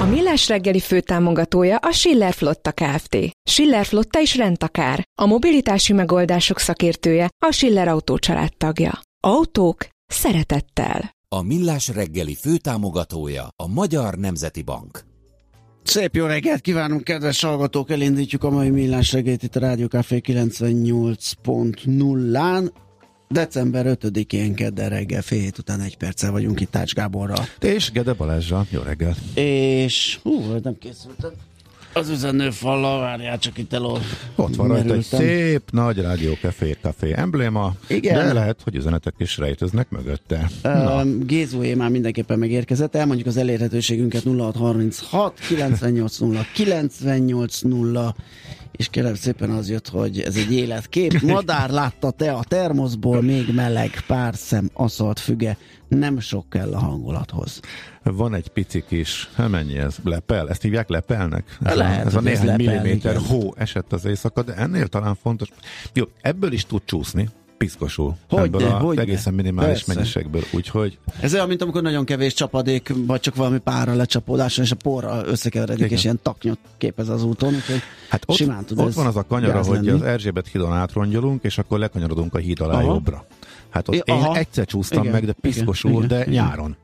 A Millás reggeli főtámogatója a Schiller Flotta Kft. Schiller Flotta is rendtakár. A mobilitási megoldások szakértője a Schiller Autó tagja. Autók szeretettel. A Millás reggeli főtámogatója a Magyar Nemzeti Bank. Szép jó reggelt kívánunk, kedves hallgatók! Elindítjuk a mai millás reggelt itt a Rádió Café 98.0-án. December 5-én kedden reggel fél hét után egy perccel vagyunk itt Tács Gáborral. És Gede Balázsra. Jó reggel. És hú, nem készültem. Az üzenőfallal, várjál csak itt elol. Ott van rajta egy szép nagy rádió café, café embléma, Igen. de lehet, hogy üzenetek is rejtőznek mögötte. Na, Uh, Gézóé már mindenképpen megérkezett. Elmondjuk az elérhetőségünket 0636 980 980 és kérem szépen az jött, hogy ez egy életkép. Madár látta te a termoszból, még meleg, pár szem, aszalt füge. Nem sok kell a hangulathoz. van egy pici kis, hát mennyi ez? Lepel? Ezt hívják lepelnek? Ez Lehet, a, ez a néhány lepel, milliméter igen. hó esett az éjszaka, de ennél talán fontos. Jó, ebből is tud csúszni, piszkosul. Hogyne, ebből a hogyne. egészen minimális Persze. mennyiségből. Úgyhogy Ez olyan, mint amikor nagyon kevés csapadék, vagy csak valami pára lecsapódáson, és a porra összekeveredik, Igen. és ilyen taknyot képez az úton. Úgyhogy Hát ott, simán tud ott ez van az a kanyara, hogy lenni. az Erzsébet hídon átrongyolunk, és akkor lekanyarodunk a híd alá Aha. jobbra. Hát ott I- én aha. egyszer csúsztam Igen, meg, de piszkosul, igen, de igen. nyáron.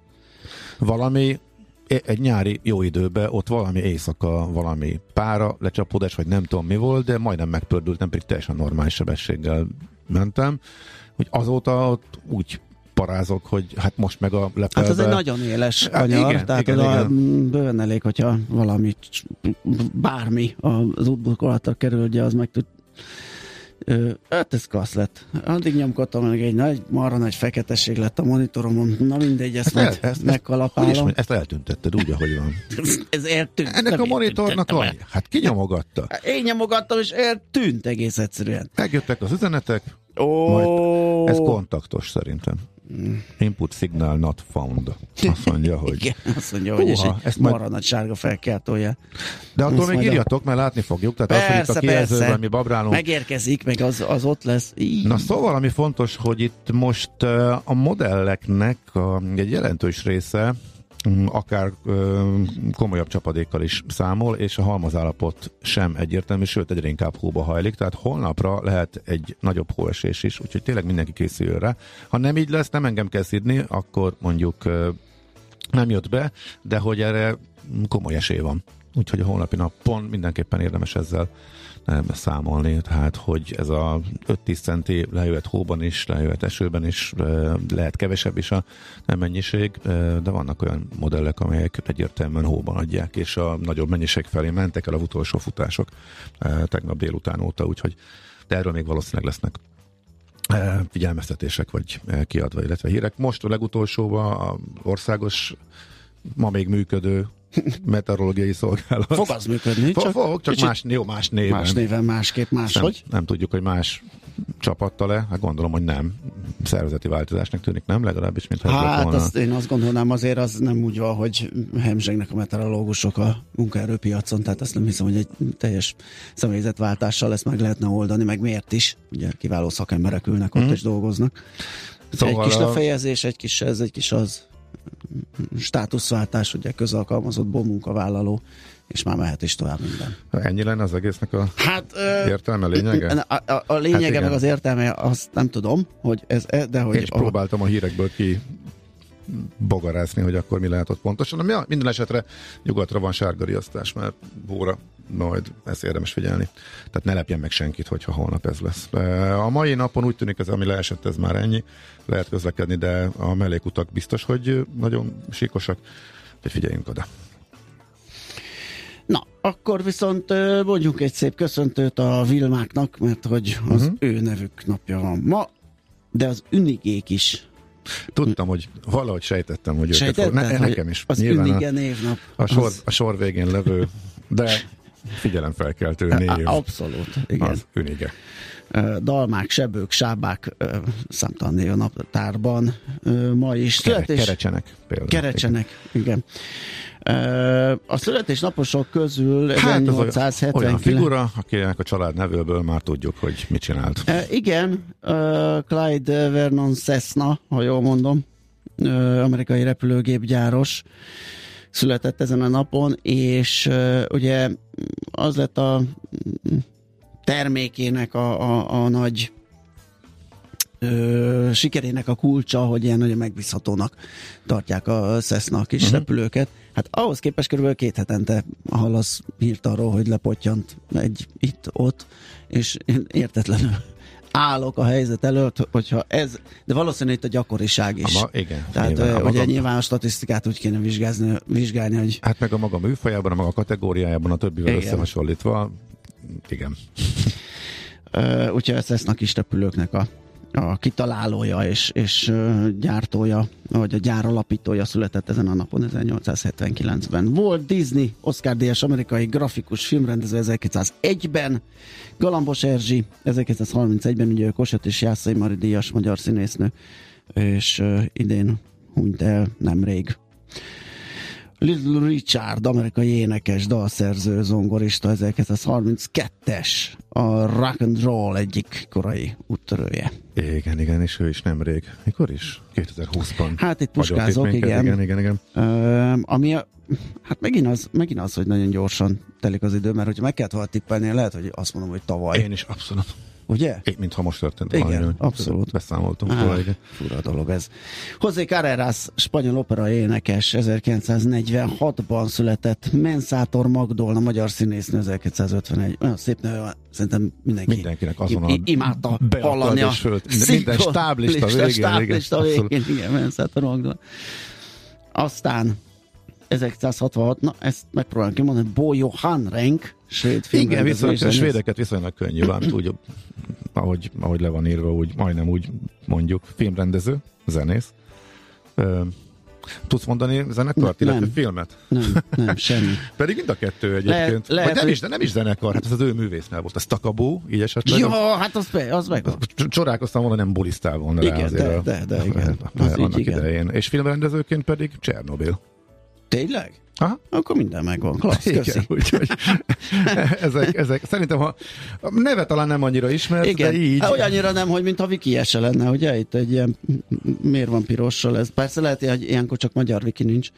Valami egy nyári jó időben, ott valami éjszaka, valami pára, lecsapódás, vagy nem tudom mi volt, de majdnem megpördültem, pedig teljesen normális sebességgel mentem. Hogy azóta ott úgy parázok, hogy hát most meg a lepelbe... Hát ez egy nagyon éles Hát kanyar, igen, tehát igen, oda igen. bőven elég, hogyha valami, bármi az útburkolatra kerül, ugye az meg tud hát ez klassz lett. Addig nyomkodtam meg egy nagy, marha nagy feketesség lett a monitoromon. Na mindegy, ezt, Ezt, majd el, ezt, ezt, megkalapálom. mondjam, ezt eltüntetted úgy, ahogy van. Ez eltűnt. Ennek Nem a monitornak van. Hát kinyomogatta. Én nyomogattam, és eltűnt egész egyszerűen. Megjöttek az üzenetek, Ó, Ez kontaktos szerintem. Input signal not found. Azt mondja, hogy... Igen, azt mondja, hogy és Húha, egy ezt majd- nagy sárga felkeltója. De attól Azt még írjatok, mert látni fogjuk. Tehát az, hogy itt a Persze, kijelzőben persze. mi babrálunk. Megérkezik, meg az, az ott lesz. Így. Na szóval, ami fontos, hogy itt most a modelleknek a, egy jelentős része akár ö, komolyabb csapadékkal is számol, és a halmazállapot sem egyértelmű, sőt egyre inkább hóba hajlik, tehát holnapra lehet egy nagyobb hóesés is, úgyhogy tényleg mindenki készüljön rá. Ha nem így lesz, nem engem kell szidni, akkor mondjuk nem jött be, de hogy erre komoly esély van. Úgyhogy a holnapi napon mindenképpen érdemes ezzel nem számolni, tehát hogy ez a 5-10 centi lejöhet hóban is, lejöhet esőben is, lehet kevesebb is a mennyiség, de vannak olyan modellek, amelyek egyértelműen hóban adják, és a nagyobb mennyiség felé mentek el a utolsó futások tegnap délután óta, úgyhogy de erről még valószínűleg lesznek figyelmeztetések vagy kiadva, illetve hírek. Most a legutolsóban a országos ma még működő meteorológiai szolgálat. Fog az működni, Fog, csak, fog, csak kicsit más, jó, más néven. más néven, másképp, nem, máshogy. nem tudjuk, hogy más csapattal-e, hát gondolom, hogy nem. szervezeti változásnak tűnik, nem? Legalábbis, mint Hát azt én azt gondolnám, azért az nem úgy van, hogy hemzsegnek a meteorológusok a munkaerőpiacon, tehát azt nem hiszem, hogy egy teljes személyzetváltással ezt meg lehetne oldani, meg miért is. Ugye kiváló szakemberek ülnek ott mm. és dolgoznak. Szóval egy kis lefejezés, egy kis ez, egy kis az státuszváltás, ugye közalkalmazott munkavállaló, és már mehet is tovább minden. Ennyi lenne az egésznek a hát, értelme, lényege? A, a, a lényege hát meg az értelme, azt nem tudom, hogy ez, e, de hogy... Én is a... próbáltam a hírekből ki bogarászni, hogy akkor mi lehet ott pontosan. Ja, minden esetre nyugatra van sárga riasztás, mert óra majd ezt érdemes figyelni. Tehát ne lepjen meg senkit, hogyha holnap ez lesz. A mai napon úgy tűnik, ez ami leesett, ez már ennyi. Lehet közlekedni, de a mellékutak biztos, hogy nagyon síkosak. hogy figyeljünk oda. Na, akkor viszont mondjuk egy szép köszöntőt a Vilmáknak, mert hogy az uh-huh. ő nevük napja van ma, de azÜnigék is Tudtam, hogy valahogy sejtettem, hogy őket fog. Ne, nekem is. Az Ünige névnap. A sor, az... a sor végén levő, de figyelemfelkeltő név. Abszolút, igen. Az Ünige. Dalmák, sebők, sábák, számtalan név a naptárban ma is. Születés... Kerecsenek például. Kerecsenek, igen. igen. A születésnaposok közül hát 1879... olyan figura, akinek a család nevőből már tudjuk, hogy mit csinált. Igen, Clyde Vernon Cessna, ha jól mondom, amerikai repülőgépgyáros született ezen a napon, és ugye az lett a termékének a, a, a nagy ö, sikerének a kulcsa, hogy ilyen nagyon megbízhatónak tartják a Cessna a kis uh-huh. repülőket. Hát ahhoz képest körülbelül két hetente hallasz hírt arról, hogy lepottyant egy itt-ott, és én értetlenül állok a helyzet előtt, hogyha ez, de valószínűleg itt a gyakoriság is. Ama, igen. Tehát nyilván, ugye maga... nyilván a statisztikát úgy kéne vizsgálni, vizsgálni, hogy... Hát meg a maga műfajában, a maga kategóriájában, a többivel igen. összehasonlítva, igen. úgyhogy ezt esznek is repülőknek a a kitalálója és, és gyártója, vagy a gyár alapítója született ezen a napon 1879-ben. Volt Disney, Oscar díjas amerikai grafikus filmrendező 1901-ben, Galambos Erzsi 1931-ben, ugye Kossuth és Jászai Mari díjas magyar színésznő, és idén hunyt el nemrég. Little Richard, amerikai énekes, dalszerző, zongorista, 1932-es, a rock and roll egyik korai úttörője. Igen, igen, és ő is nemrég. Mikor is? 2020-ban. Hát itt puskázok, igen. Igen, igen, igen. Uh, ami a, hát megint az, megint az, hogy nagyon gyorsan telik az idő, mert hogyha meg kellett volna tippelni, lehet, hogy azt mondom, hogy tavaly. Én is, abszolút. Ugye? Én, mintha most történt Igen, valami, abszolút. Beszámoltunk ah, róla, Fura dolog ez. José Carreras, spanyol opera énekes, 1946-ban született, Mensátor Magdolna, magyar színésznő, 1951. Olyan szép nő, szerintem mindenki Mindenkinek azon a imádta hallani a minden stáblista végén. Stáblista végén, igen, igen Mensátor Magdolna. Aztán 1966, na ezt megpróbálom kimondani, Bo Johan Renk, svéd film. Igen, viszont a svédeket viszonylag könnyű, van, úgy, ahogy, ahogy le van írva, úgy, majdnem úgy mondjuk, filmrendező, zenész. Tudsz mondani zenekart, ne, illetve nem, filmet? Nem, nem, semmi. Pedig mind a kettő egyébként. Le, lehet, nem, is, de nem is zenekar, hát ez az ő művésznál volt. Ez Takabó, így esetleg. Jó, hát az, be, az meg. Csodálkoztam volna, nem bulisztál volna igen, rá azért. De, de, de, igen. Az így, idején. Igen. És filmrendezőként pedig Csernobil. Tényleg? Aha. Akkor minden megvan. Klassz, Igen, köszi. úgyhogy ezek, ezek, szerintem ha a neve talán nem annyira ismert, Igen. de így. Hát, olyannyira nem, hogy mint a Viki se lenne, ugye? Itt egy ilyen, miért van pirossal ez? Persze lehet, hogy ilyenkor csak magyar Viki nincs,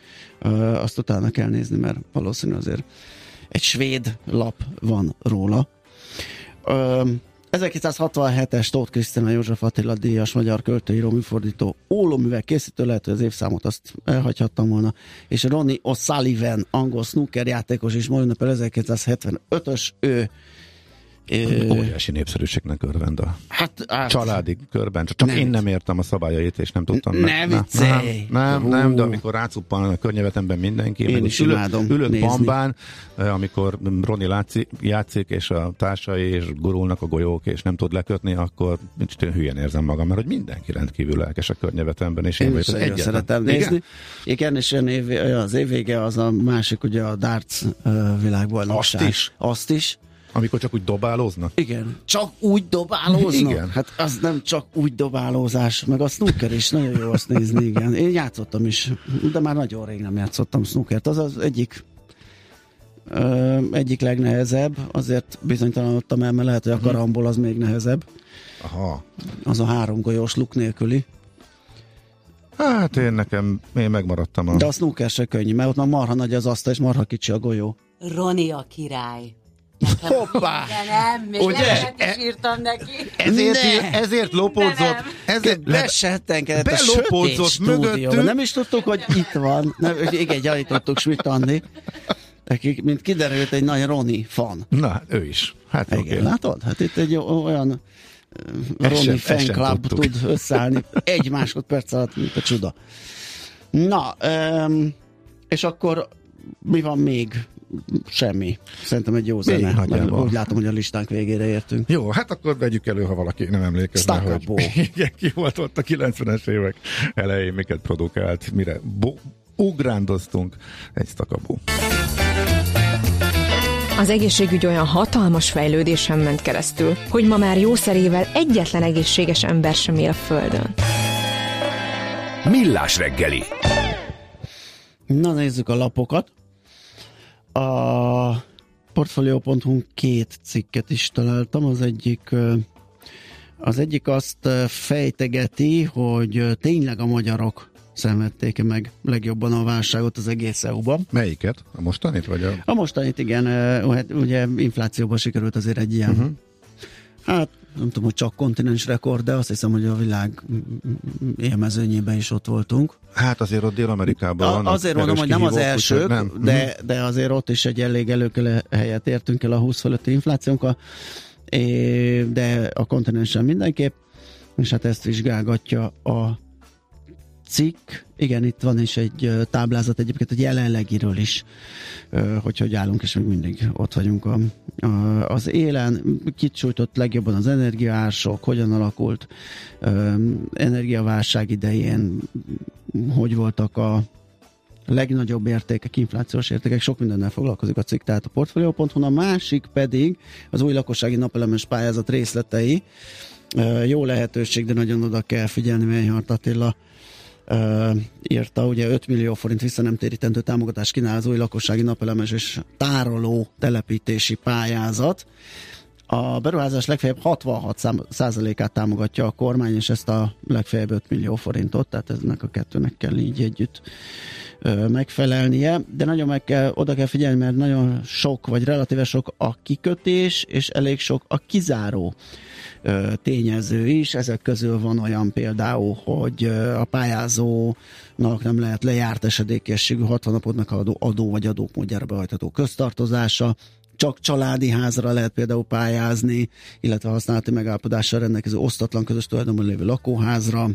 uh, azt utána kell nézni, mert valószínű azért egy svéd lap van róla. Uh, 1967-es Tóth Krisztina József Attila díjas magyar költőíró, műfordító, ólomüveg készítő, lehet, hogy az évszámot azt elhagyhattam volna, és Ronnie O'Sullivan, angol snooker játékos is majd 1975-ös, ő Óriási népszerűségnek örvend a hát, hát, családi körben. Csak nem én nem értem a szabályait, és nem tudtam. Ne nem, nem, nem, nem, de amikor rácuppan a környevetemben mindenki, én is ülök, ülök nézni. bambán, amikor Roni látszik, játszik, és a társai, és gurulnak a golyók, és nem tud lekötni, akkor én hülyen érzem magam, mert hogy mindenki rendkívül lelkes a környevetemben, és én, én is nagyon szeretem nézni. Igen, Igen és év, az évvége az a másik, ugye a darts világból. Azt is. Azt is Amikor csak úgy dobálóznak? Igen. Csak úgy dobálóznak? Igen. Hát az nem csak úgy dobálózás, meg a snooker is nagyon jó azt nézni, igen. Én játszottam is, de már nagyon rég nem játszottam snookert. Az az egyik ö, egyik legnehezebb, azért bizonytalanodtam el, mert lehet, hogy a Mhm. karambol az még nehezebb. Aha. Az a három golyós luk nélküli. Hát én nekem, én megmaradtam a... De a snooker se könnyű, mert ott már marha nagy az asztal, és marha kicsi a golyó. Roni a király. Hoppá! De nem, még Ugye? is írtam neki. Ezért, Ne! ezért lopódzott, ezért le, Besettenkedett a sötét mögöttünk. Nem is tudtuk, hogy itt van. Nem, igen, gyanítottuk Schmidt Andi. Akik, mint kiderült, egy nagy Roni fan. Na, ő is. Hát Igen, oké. látod? Hát itt egy olyan Roni fan club tud összeállni egy másodperc alatt, mint a csuda. Na, um, és akkor mi van még? Semmi. Szerintem egy jó Még zene. nagyjából. Úgy látom, hogy a listánk végére értünk. Jó, hát akkor vegyük elő, ha valaki nem emlékezne, Stuck hogy igen, ki volt ott a 90-es évek elején, miket produkált, mire bo- ugrándoztunk egy stakabó. Az egészségügy olyan hatalmas fejlődésen ment keresztül, hogy ma már jószerével egyetlen egészséges ember sem él a Földön. Millás reggeli. Na nézzük a lapokat. A portfolio.hu két cikket is találtam. Az egyik az egyik azt fejtegeti, hogy tényleg a magyarok szenvedték meg legjobban a válságot az egész EU-ban. Melyiket? A mostanit, vagy a... A mostanit igen, hát ugye inflációban sikerült azért egy ilyen, uh-huh. hát nem tudom, hogy csak kontinens rekord, de azt hiszem, hogy a világ élmezőnyében is ott voltunk. Hát azért ott Dél-Amerikában vannak azért mondom, hogy nem az úgyhogy nem. Mhm. de, de azért ott is egy elég előkele helyet értünk el a 20 fölötti inflációnkkal, de a kontinensen mindenképp, és hát ezt vizsgálgatja a cikk. Igen, itt van is egy táblázat egyébként a jelenlegiről is, hogy hogy állunk, és még mindig ott vagyunk a, a, az élen. Kit sújtott legjobban az energiaársok, hogyan alakult energiaválság idején, hogy voltak a legnagyobb értékek, inflációs értékek, sok mindennel foglalkozik a cikk, tehát a portfolio.hu, a másik pedig az új lakossági napelemes pályázat részletei. Jó lehetőség, de nagyon oda kell figyelni, Melyhart Attila ö, írta, ugye 5 millió forint vissza nem térítendő támogatást kínál az új lakossági napelemes és tároló telepítési pályázat. A beruházás legfeljebb 66 szám- százalékát támogatja a kormány, és ezt a legfeljebb 5 millió forintot, tehát ennek a kettőnek kell így együtt megfelelnie, de nagyon meg kell, oda kell figyelni, mert nagyon sok, vagy relatíve sok a kikötés, és elég sok a kizáró tényező is. Ezek közül van olyan például, hogy a pályázónak nem lehet lejárt esedékességű 60 napotnak adó, adó vagy adók módjára behajtható köztartozása, csak családi házra lehet például pályázni, illetve használati megállapodással rendelkező osztatlan közös tulajdonban lévő lakóházra,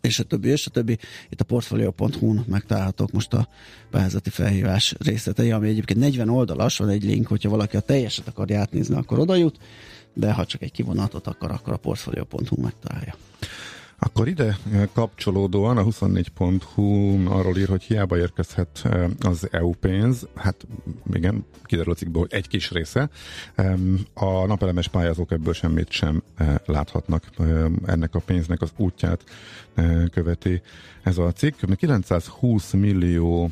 és a többi, és a többi. Itt a portfolio.hu-n megtalálhatók most a pályázati felhívás részletei, ami egyébként 40 oldalas, van egy link, hogyha valaki a teljeset akarja átnézni, akkor oda jut, de ha csak egy kivonatot akar, akkor a portfolio.hu megtalálja. Akkor ide eh, kapcsolódóan a 24.hu arról ír, hogy hiába érkezhet eh, az EU pénz, hát igen, kiderül a cikkből, hogy egy kis része, a napelemes pályázók ebből semmit sem eh, láthatnak. Ennek a pénznek az útját követi ez a cikk. 920 millió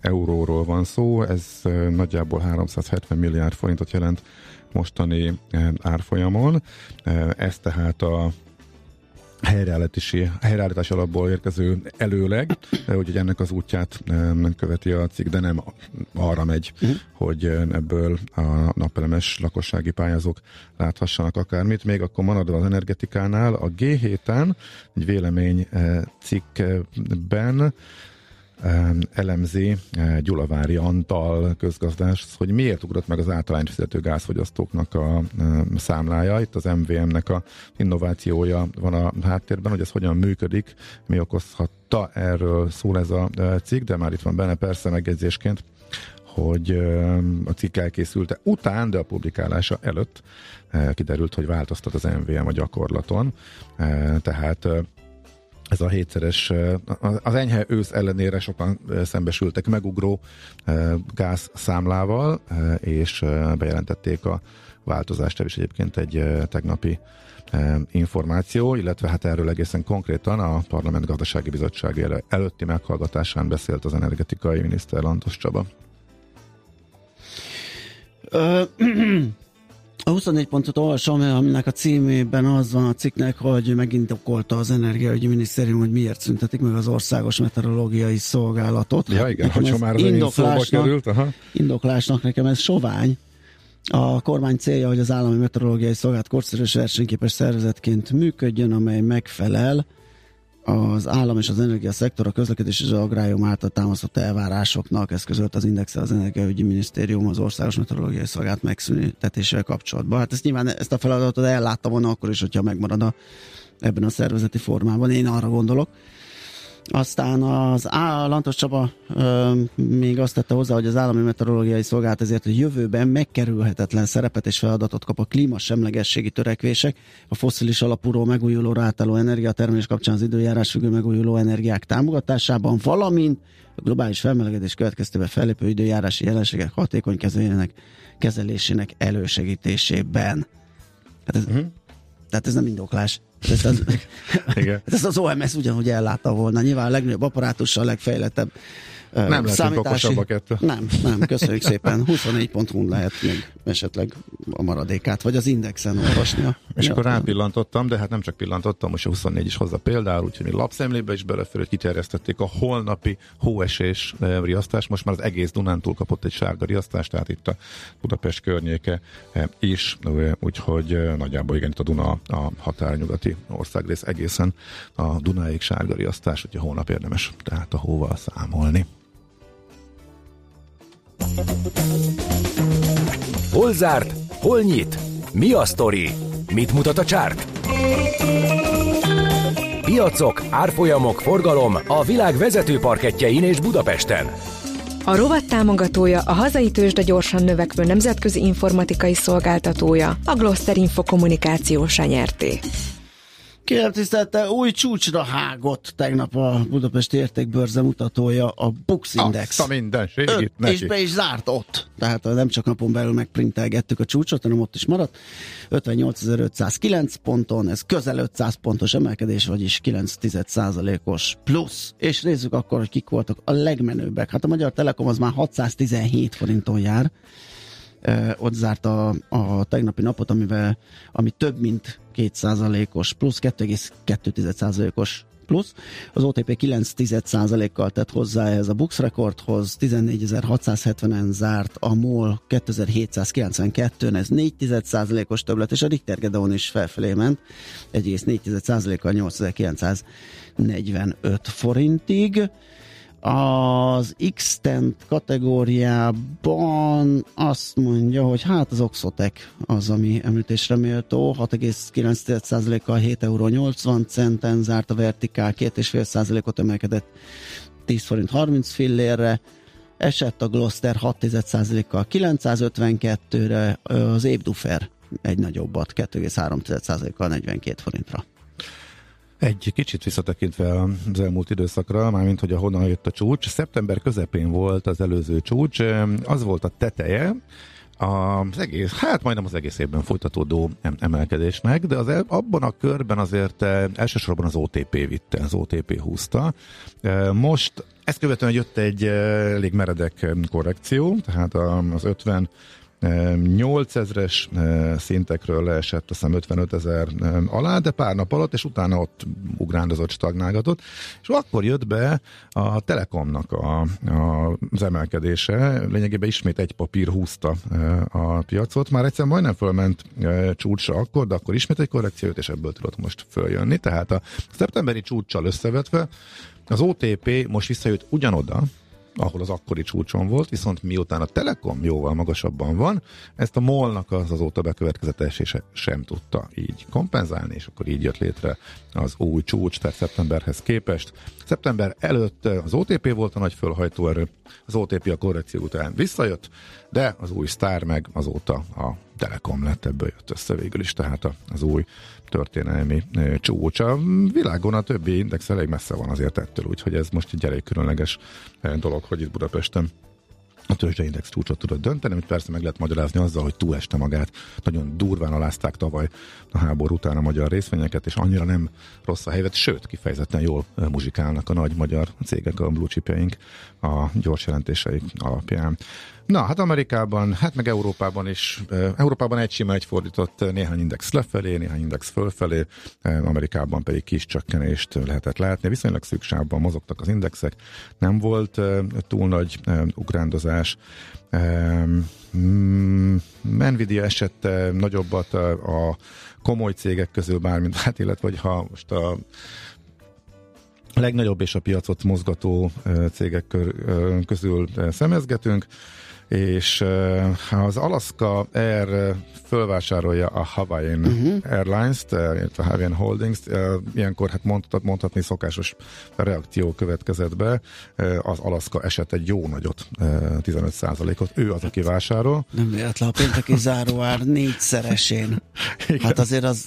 euróról van szó, ez nagyjából 370 milliárd forintot jelent mostani árfolyamon. Ez tehát a helyreállítási, helyreállítási alapból érkező előleg, eh, úgyhogy ennek az útját eh, nem követi a cikk, de nem arra megy, uh-huh. hogy eh, ebből a napelemes lakossági pályázók láthassanak akármit. Még akkor maradva az energetikánál, a G7-en egy vélemény cikkben elemzi eh, Gyulavári Antal közgazdás, hogy miért ugrott meg az általány fizető gázfogyasztóknak a számlája. Itt az MVM-nek a innovációja van a háttérben, hogy ez hogyan működik, mi okozhatta erről szól ez a eh, cikk, de már itt van benne persze megjegyzésként, hogy a cikk elkészülte után, de a publikálása előtt eh, kiderült, hogy változtat az MVM a gyakorlaton. Eh, Tehát eh, ez a hétszeres, az enyhe ősz ellenére sokan szembesültek megugró gázszámlával, és bejelentették a változást, ez is egyébként egy tegnapi információ, illetve hát erről egészen konkrétan a Parlament Gazdasági Bizottság előtti meghallgatásán beszélt az energetikai miniszter Lantos Csaba. A 24 pontot olvasom, aminek a címében az van a cikknek, hogy megint okolta az Energiaügyi Minisztérium, hogy miért szüntetik meg az Országos Meteorológiai Szolgálatot. Ja igen, hogy már az indoklásnak, került. Aha. Indoklásnak nekem ez sovány. A kormány célja, hogy az Állami Meteorológiai Szolgálat korszerű versenyképes szervezetként működjön, amely megfelel az állam és az energiaszektor, a közlekedés és az agrárium által támasztott elvárásoknak, ez közölt az Indexe az Energiaügyi Minisztérium az Országos Meteorológiai Szolgálat megszüntetésével kapcsolatban. Hát ezt nyilván ezt a feladatot ellátta volna akkor is, hogyha megmarad a, ebben a szervezeti formában. Én arra gondolok. Aztán az Á, Lantos Csaba ö, még azt tette hozzá, hogy az állami meteorológiai szolgálat ezért a jövőben megkerülhetetlen szerepet és feladatot kap a klímasemlegességi törekvések, a foszilis alapúról megújuló átálló energiatermelés kapcsán az időjárás függő megújuló energiák támogatásában, valamint a globális felmelegedés következtében fellépő időjárási jelenségek hatékony kezelésének, kezelésének elősegítésében. Hát ez, uh-huh. Tehát ez nem indoklás. Ezt az, Igen. ezt az OMS ugyanúgy ellátta volna. Nyilván a legnagyobb apparátussal, a legfejlettebb nem számítási... lehet, Nem, nem, köszönjük szépen. 24.hu lehet még esetleg a maradékát, vagy az indexen olvasni. És akkor rápillantottam, de hát nem csak pillantottam, most a 24 is hozza például, úgyhogy mi lapszemlébe is belefér, hogy kiterjesztették a holnapi hóesés riasztást, most már az egész Dunántúl kapott egy sárga riasztást, tehát itt a Budapest környéke is, úgyhogy nagyjából igen, itt a Duna a határnyugati országrész egészen a Dunáig sárga riasztás, úgyhogy holnap érdemes tehát a hóval számolni. Hol zárt? Hol nyit? Mi a sztori? Mit mutat a csárt? Piacok, árfolyamok, forgalom a világ vezető parketjein és Budapesten. A rovat támogatója a hazai tőzsde gyorsan növekvő nemzetközi informatikai szolgáltatója, a Gloster Info kommunikációs nyerté. Kérem tisztelte, új csúcsra hágott tegnap a Budapesti Értékbörze mutatója, a Bux Index. Azt a mindenségét neki. És be is zárt ott. Tehát nem csak napon belül megprintelgettük a csúcsot, hanem ott is maradt. 58.509 ponton, ez közel 500 pontos emelkedés, vagyis 9% os plusz. És nézzük akkor, hogy kik voltak a legmenőbbek. Hát a Magyar Telekom az már 617 forinton jár ott zárt a, a tegnapi napot, amivel, ami több mint 2%-os plusz, 2,2%-os plusz. Az OTP 9,1%-kal tett hozzá ez a Bux rekordhoz, 14.670-en zárt, a MOL 2792-en, ez 4,1%-os többlet, és a Richter Gedeon is felfelé ment, 1,4%-kal 8945 forintig. Az x kategóriában azt mondja, hogy hát az Oxotec az, ami említésre méltó, 6,9%-kal 7 euró 80 centen zárt a vertikál, 2,5%-ot emelkedett 10 forint 30 fillérre, esett a Gloster 6,1%-kal 952-re, az Ébdufer egy nagyobbat 2,3%-kal 42 forintra. Egy kicsit visszatekintve az elmúlt időszakra, mármint hogy a honnan jött a csúcs. Szeptember közepén volt az előző csúcs, az volt a teteje, az egész, hát majdnem az egész évben folytatódó emelkedésnek, de az el, abban a körben azért eh, elsősorban az OTP vitte, az OTP húzta. Eh, most ezt követően jött egy eh, elég meredek korrekció, tehát az 50 8000-es szintekről leesett, azt hiszem 55 ezer alá, de pár nap alatt, és utána ott ugrándozott, stagnálgatott, és akkor jött be a Telekomnak a, a, az emelkedése, lényegében ismét egy papír húzta a piacot, már egyszer majdnem fölment csúcsra akkor, de akkor ismét egy korrekciót, és ebből tudott most följönni, tehát a szeptemberi csúccsal összevetve az OTP most visszajött ugyanoda, ahol az akkori csúcson volt, viszont miután a Telekom jóval magasabban van, ezt a molnak az azóta bekövetkezett esése sem tudta így kompenzálni, és akkor így jött létre az új csúcs, tehát szeptemberhez képest. Szeptember előtt az OTP volt a nagy fölhajtóerő, az OTP a korrekció után visszajött, de az új sztár meg azóta a Telekom lett, ebből jött össze végül is, tehát az új történelmi csúcs. A világon a többi index elég messze van azért ettől, úgyhogy ez most egy elég különleges dolog, hogy itt Budapesten a tőzsdeindex csúcsot tudott dönteni, amit persze meg lehet magyarázni azzal, hogy túleste magát. Nagyon durván alázták tavaly a háború után a magyar részvényeket, és annyira nem rossz a helyzet, sőt, kifejezetten jól muzsikálnak a nagy magyar cégek, a blue a gyors jelentéseik alapján. Na, hát Amerikában, hát meg Európában is. Európában egy sima, egy fordított ö, néhány index lefelé, néhány index fölfelé, Amerikában pedig kis csökkenést lehetett látni. Viszonylag szűk sávban mozogtak az indexek, nem volt túl nagy ugrándozás. Mm, Nvidia esett nagyobbat a komoly cégek közül bármint, hát illetve hogy ha most a a legnagyobb és a piacot mozgató cégek közül szemezgetünk, és az Alaska Air fölvásárolja a Hawaiian uh-huh. Airlines-t, illetve Hawaiian Holdings-t, ilyenkor hát mondhat, mondhatni szokásos reakció következett be, az Alaska esett egy jó nagyot, ö, 15%-ot, ő az, aki vásárol. Nem véletlen a pénteki záróár négyszeresén. Igen. Hát azért az,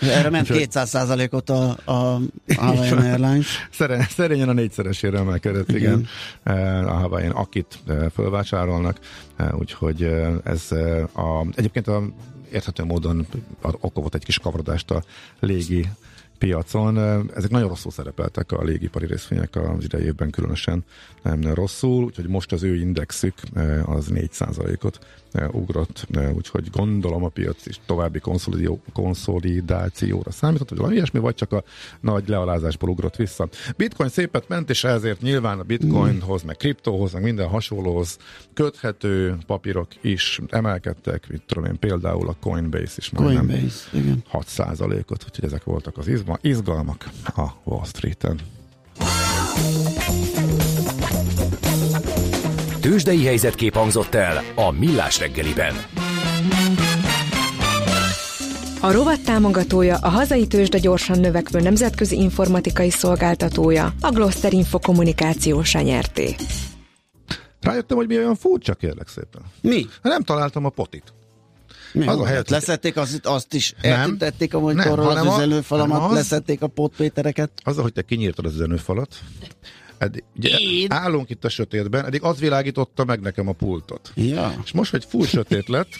erre ment 200 ot a, a Hawaiian Airlines. Szere, szerényen a négyszeresére emelkedett, igen, igen. a Hawaiian akit fölvásárolnak, eh, úgyhogy eh, ez eh, a, egyébként a, érthető módon okovott egy kis kavarodást a légi piacon. Ezek nagyon rosszul szerepeltek a légipari részvények az idei évben különösen nem rosszul, úgyhogy most az ő indexük az 4%-ot eh, ugrott, úgyhogy gondolom a piac is további konszolidációra számított, vagy valami ilyesmi, vagy csak a nagy lealázásból ugrott vissza. Bitcoin szépet ment, és ezért nyilván a bitcoinhoz, meg kriptóhoz, meg minden hasonlóhoz köthető papírok is emelkedtek, mit tudom én, például a Coinbase is majdnem Coinbase, igen. 6%-ot, úgyhogy ezek voltak az izma, izgalmak a Wall Street-en. Tőzsdei helyzetkép hangzott el a Millás reggeliben. A rovat támogatója a hazai tőzsde gyorsan növekvő nemzetközi informatikai szolgáltatója, a Gloster Info kommunikációs nyerté. Rájöttem, hogy mi olyan furcsa, kérlek szépen. Mi? Nem találtam a potit. Mi Az a volt? helyzet- Leszették azt, azt is, Nem. eltüntették a Nem, monitorról hanem az üzenőfalamat, az- leszették a potpétereket. Azzal, hogy te kinyírtad az üzenőfalat, eddig, ugye, Én? állunk itt a sötétben, eddig az világította meg nekem a pultot. Ja. És most, hogy full sötét lett,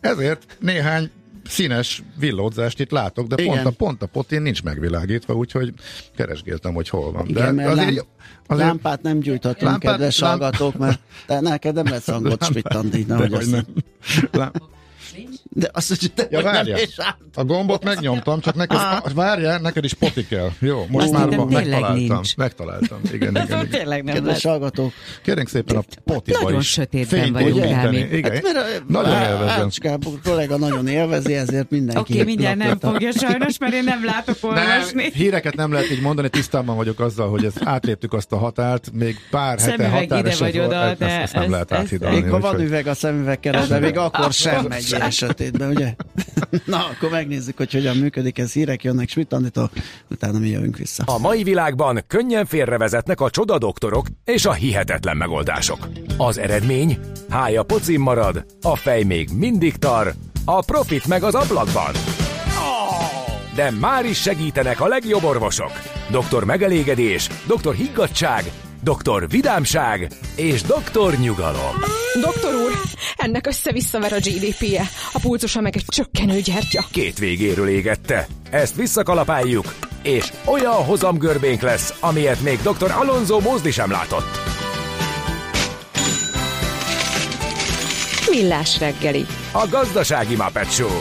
ezért néhány színes villódzást itt látok, de Igen. pont a, pont a potin nincs megvilágítva, úgyhogy keresgéltem, hogy hol van. Igen, de mert lám, azért, lámpát nem gyújtottunk, Lámpát- kedves lám- hallgatók, mert te neked nem lesz hangot Dehogy azt nem. Lá, De azt, hogy te Ja, várjál. A gombot megnyomtam, csak neked, Ah. várjál, neked is poti kell. Jó, most Azt már van, megtaláltam. nincs. Megtaláltam. Igen, igen, igen. Tényleg nem Kedves hallgatók, Kérünk szépen a potiba Nagyon is. sötétben vagyunk. Gábi. Igen, Hát, mert a- nagyon Á- élvezem. Ács Gábor kollega nagyon élvezi, ezért mindenki. Oké, okay, mindjárt nem fogja sajnos, mert én nem látok Nem, olvasni. híreket nem lehet így mondani, tisztában vagyok azzal, hogy ezt átléptük azt a határt, még pár hete volt, oda, ezt, de ezt, nem lehet áthidalni. Még ha van üveg a szemüveg keretben, még akkor sem megy ilyen sötétben, ugye? Na, akkor megnézzük, hogy hogyan működik ez. Hírek jönnek Smittanditól, utána mi jövünk vissza. A mai világban könnyen félrevezetnek a csoda doktorok és a hihetetlen megoldások. Az eredmény? Hája pocim marad, a fej még mindig tar, a profit meg az ablakban. De már is segítenek a legjobb orvosok. Doktor megelégedés, doktor higgadság, doktor vidámság és doktor nyugalom. Doktor úr, ennek össze-visszaver a GDP-je, a pulcosa meg egy csökkenő gyertya. Két végéről égette. Ezt visszakalapáljuk, és olyan hozamgörbénk lesz, amilyet még dr. Alonso Mózdi sem látott. Millás reggeli. A gazdasági Muppet Show.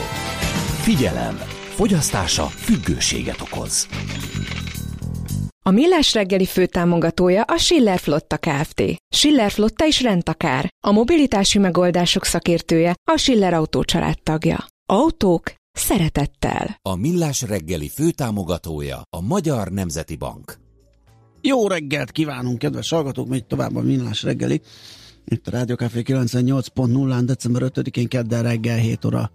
Figyelem! Fogyasztása függőséget okoz. A Millás reggeli főtámogatója a Schiller Flotta Kft. Schiller Flotta is rendtakár. A mobilitási megoldások szakértője a Schiller Autó tagja. Autók szeretettel. A Millás reggeli főtámogatója a Magyar Nemzeti Bank. Jó reggelt kívánunk, kedves hallgatók, megy tovább a Millás reggeli. Itt a Rádió Café 98.0-án december 5-én kedden reggel 7 óra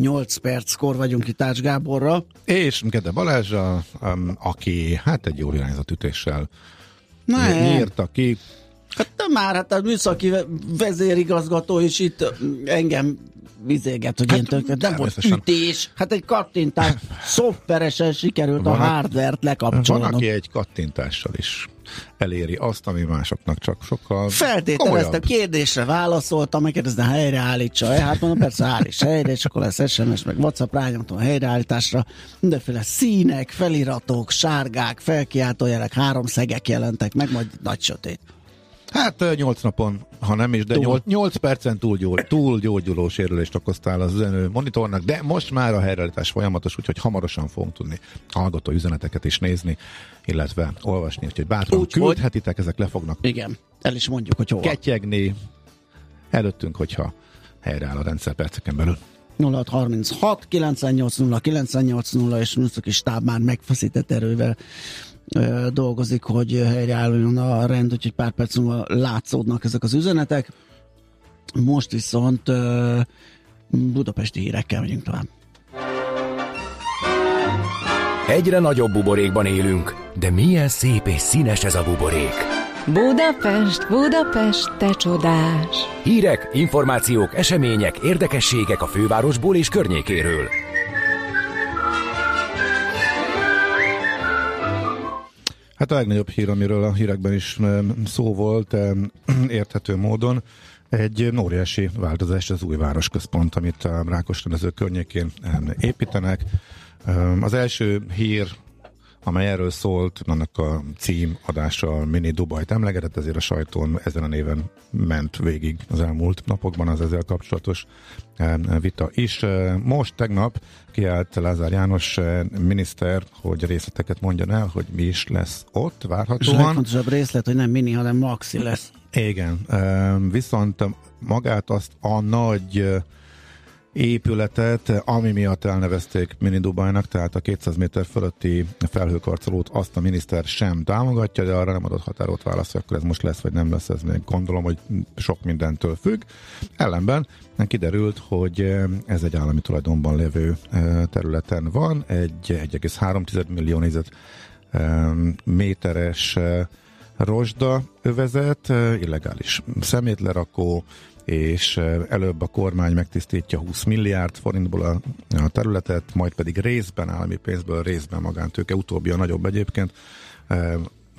8 perckor vagyunk itt Ács Gáborra. És Gede Balázsa, um, aki hát egy jól irányzott ütéssel Na, nyírta ki Hát nem már, hát a műszaki vezérigazgató is itt engem vizéget, hogy hát, én tök, nem volt ütés, hát egy kattintás, szoftveresen sikerült van, a hardvert lekapcsolni. Van, aki egy kattintással is eléri azt, ami másoknak csak sokkal Feltételeztem, kérdésre válaszoltam, megkérdezte, helyreállítsa-e? Hát mondom, persze állíts helyre, és akkor lesz SMS, meg WhatsApp rányomtam a helyreállításra. Mindenféle színek, feliratok, sárgák, felkiáltójelek, három szegek jelentek meg, majd nagy sötét. Hát 8 napon, ha nem is, de 8, 8 percen túl, gyógy, túl gyógyuló sérülést okoztál az üzenő monitornak, de most már a helyreállítás folyamatos, úgyhogy hamarosan fogunk tudni hallgató üzeneteket is nézni, illetve olvasni, úgyhogy bátran Úgy, küldhetitek, ezek le fognak. Igen, el is mondjuk, hogy hova. Ketyegni előttünk, hogyha helyreáll a rendszer perceken belül. 0636 980 980 és Műszaki stáb már megfeszített erővel dolgozik, hogy helyreálljon a rend, úgyhogy pár perc múlva látszódnak ezek az üzenetek. Most viszont budapesti hírekkel megyünk tovább. Egyre nagyobb buborékban élünk, de milyen szép és színes ez a buborék. Budapest, Budapest, te csodás! Hírek, információk, események, érdekességek a fővárosból és környékéről. Hát a legnagyobb hír, amiről a hírekben is szó volt, érthető módon, egy óriási változás az új városközpont, amit a Rákos környékén építenek. Az első hír amely erről szólt, annak a cím adása Mini Dubajt emlegetett, ezért a sajtón ezen a néven ment végig az elmúlt napokban az ezzel kapcsolatos eh, vita is. Eh, most tegnap kiállt Lázár János eh, miniszter, hogy részleteket mondjon el, hogy mi is lesz ott várhatóan. És a legfontosabb részlet, hogy nem mini, hanem maxi lesz. Igen, viszont magát azt a nagy épületet, ami miatt elnevezték Mini Dubajnak, tehát a 200 méter fölötti felhőkarcolót azt a miniszter sem támogatja, de arra nem adott határolt választ, hogy akkor ez most lesz, vagy nem lesz, ez még gondolom, hogy sok mindentől függ. Ellenben kiderült, hogy ez egy állami tulajdonban lévő területen van, egy 1,3 millió nézet e, méteres rozsda övezet, illegális szemétlerakó, és előbb a kormány megtisztítja 20 milliárd forintból a, a területet, majd pedig részben állami pénzből, részben magántőke, utóbbi a nagyobb egyébként,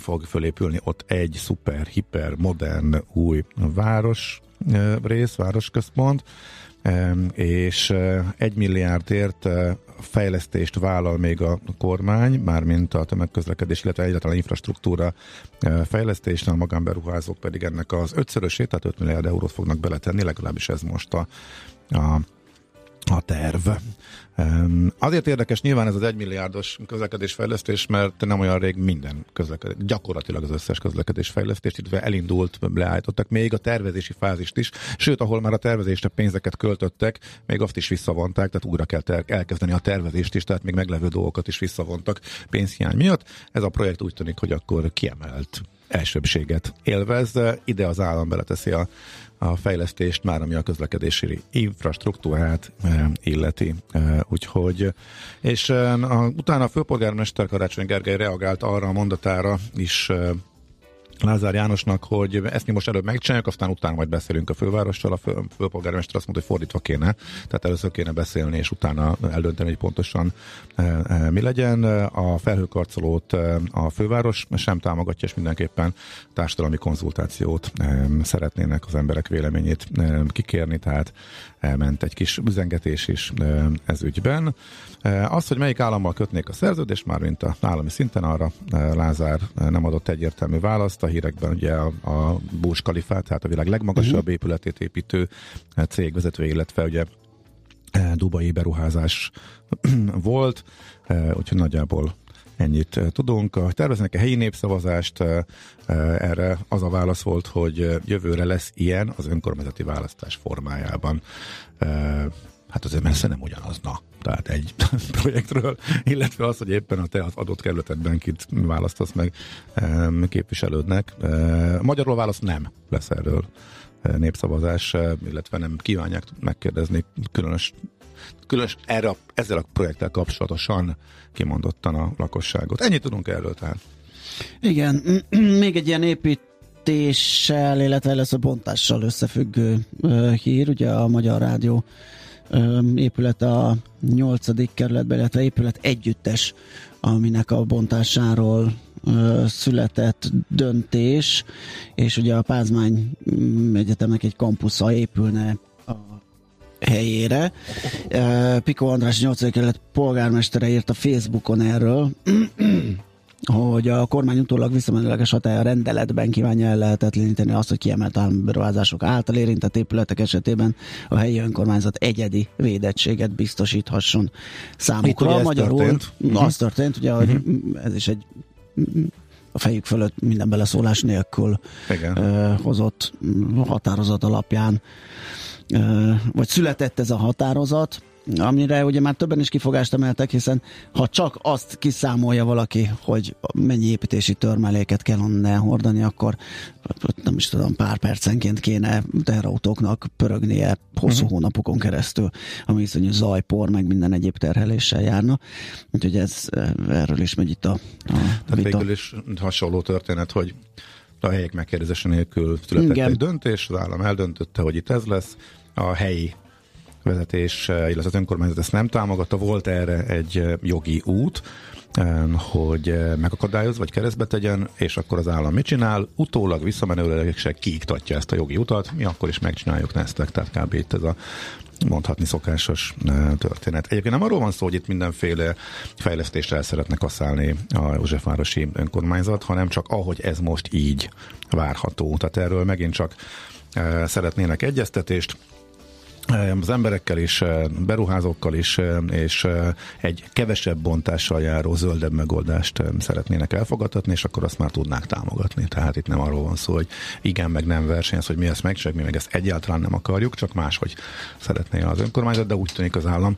fog fölépülni ott egy szuper, hiper, modern, új város rész, városközpont, és egy milliárdért fejlesztést vállal még a kormány, mármint a tömegközlekedés, illetve egyáltalán infrastruktúra fejlesztésre, a magánberuházók pedig ennek az ötszörösét, tehát 5 milliárd eurót fognak beletenni, legalábbis ez most a, a a terv. Azért érdekes nyilván ez az egymilliárdos közlekedésfejlesztés, mert nem olyan rég minden közlekedés, gyakorlatilag az összes közlekedésfejlesztést, illetve elindult, leállítottak még a tervezési fázist is, sőt, ahol már a tervezésre pénzeket költöttek, még azt is visszavonták, tehát újra kell ter- elkezdeni a tervezést is, tehát még meglevő dolgokat is visszavontak pénzhiány miatt. Ez a projekt úgy tűnik, hogy akkor kiemelt elsőbséget élvez, ide az állam beleteszi a a fejlesztést már, ami a közlekedési infrastruktúrát e, illeti. E, úgyhogy, és e, a, utána a főpolgármester Karácsony Gergely reagált arra a mondatára is Lázár Jánosnak, hogy ezt mi most előbb megcsináljuk, aztán utána majd beszélünk a fővárossal. A fő, főpolgármester azt mondta, hogy fordítva kéne, tehát először kéne beszélni, és utána eldönteni, hogy pontosan e, e, mi legyen. A felhőkarcolót e, a főváros sem támogatja, és mindenképpen társadalmi konzultációt e, szeretnének az emberek véleményét e, kikérni, tehát elment egy kis üzengetés is e, ez ügyben. E, az, hogy melyik állammal kötnék a szerződést, már mint a állami szinten arra e, Lázár e, nem adott egyértelmű választ. A hírekben ugye a, a Burj Khalifa, tehát a világ legmagasabb uh-huh. épületét építő cég vezető, illetve ugye dubai beruházás volt, úgyhogy nagyjából ennyit tudunk. Terveznek a helyi népszavazást, erre az a válasz volt, hogy jövőre lesz ilyen az önkormányzati választás formájában hát azért messze nem ugyanaz, na. Tehát egy projektről, illetve az, hogy éppen a te az adott kerületedben kit választasz meg képviselődnek. Magyarul válasz nem lesz erről népszavazás, illetve nem kívánják megkérdezni különös, különös erre, ezzel a projekttel kapcsolatosan kimondottan a lakosságot. Ennyit tudunk erről tehát. Igen, még egy ilyen épít döntéssel, illetve először bontással összefüggő ö, hír. Ugye a Magyar Rádió épület a 8. kerületben, illetve épület együttes, aminek a bontásáról született döntés, és ugye a Pázmány mm, Egyetemnek egy kampusza épülne a helyére. Piko András 8. kerület polgármestere írt a Facebookon erről, hogy a kormány utólag visszamenőleges hatája rendeletben kívánja el lehetetleníteni azt, hogy kiemelt állami beruházások által érintett épületek esetében a helyi önkormányzat egyedi védettséget biztosíthasson számukra. Itt Magyarul történt. uh-huh. az történt, ugye, hogy ez is egy a fejük fölött minden beleszólás nélkül Igen. hozott mm, határozat alapján, vagy született ez a határozat, amire ugye már többen is kifogást emeltek, hiszen ha csak azt kiszámolja valaki, hogy mennyi építési törmeléket kell onnan hordani, akkor nem is tudom, pár percenként kéne teherautóknak pörögnie hosszú uh-huh. hónapokon keresztül, ami iszonyú zaj, por, meg minden egyéb terheléssel járna. Úgyhogy ez, erről is megy itt a, a Tehát vita. végül is hasonló történet, hogy a helyek megkérdezése nélkül született Igen. egy döntés, az állam eldöntötte, hogy itt ez lesz, a helyi vezetés, eh, illetve az önkormányzat ezt nem támogatta, volt erre egy eh, jogi út, hogy eh, megakadályoz, vagy keresztbe tegyen, és akkor az állam mit csinál? Utólag visszamenőleg se kiiktatja ezt a jogi utat, mi akkor is megcsináljuk neztek, tehát kb. itt ez a mondhatni szokásos történet. Egyébként nem arról van szó, hogy itt mindenféle fejlesztést el szeretne kaszálni a Józsefvárosi önkormányzat, hanem csak ahogy ez most így várható. Tehát erről megint csak szeretnének egyeztetést, az emberekkel is, beruházókkal is, és egy kevesebb bontással járó zöldebb megoldást szeretnének elfogadtatni, és akkor azt már tudnák támogatni. Tehát itt nem arról van szó, hogy igen, meg nem versenyez, hogy mi ezt megcsináljuk, mi meg ezt egyáltalán nem akarjuk, csak máshogy szeretné az önkormányzat, de úgy tűnik az állam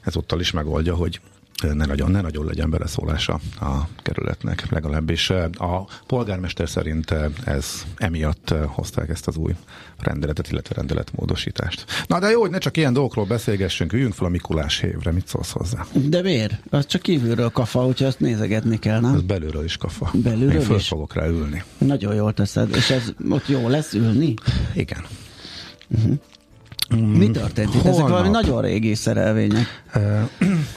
ezúttal is megoldja, hogy ne nagyon, ne nagyon legyen beleszólása a kerületnek. Legalábbis eh, a polgármester szerint eh, ez emiatt eh, hozták ezt az új rendeletet, illetve rendeletmódosítást. Na de jó, hogy ne csak ilyen dolgokról beszélgessünk, üljünk fel a Mikulás hévre, mit szólsz hozzá? De miért? Az csak kívülről kafa, úgyhogy azt nézegetni kell, Ez nem? belülről is kafa. Belülről Én föl is? fogok rá ülni. Nagyon jól teszed, és ez ott jó lesz ülni? Igen. Mi történt itt? Ezek valami nagyon régi szerelvények.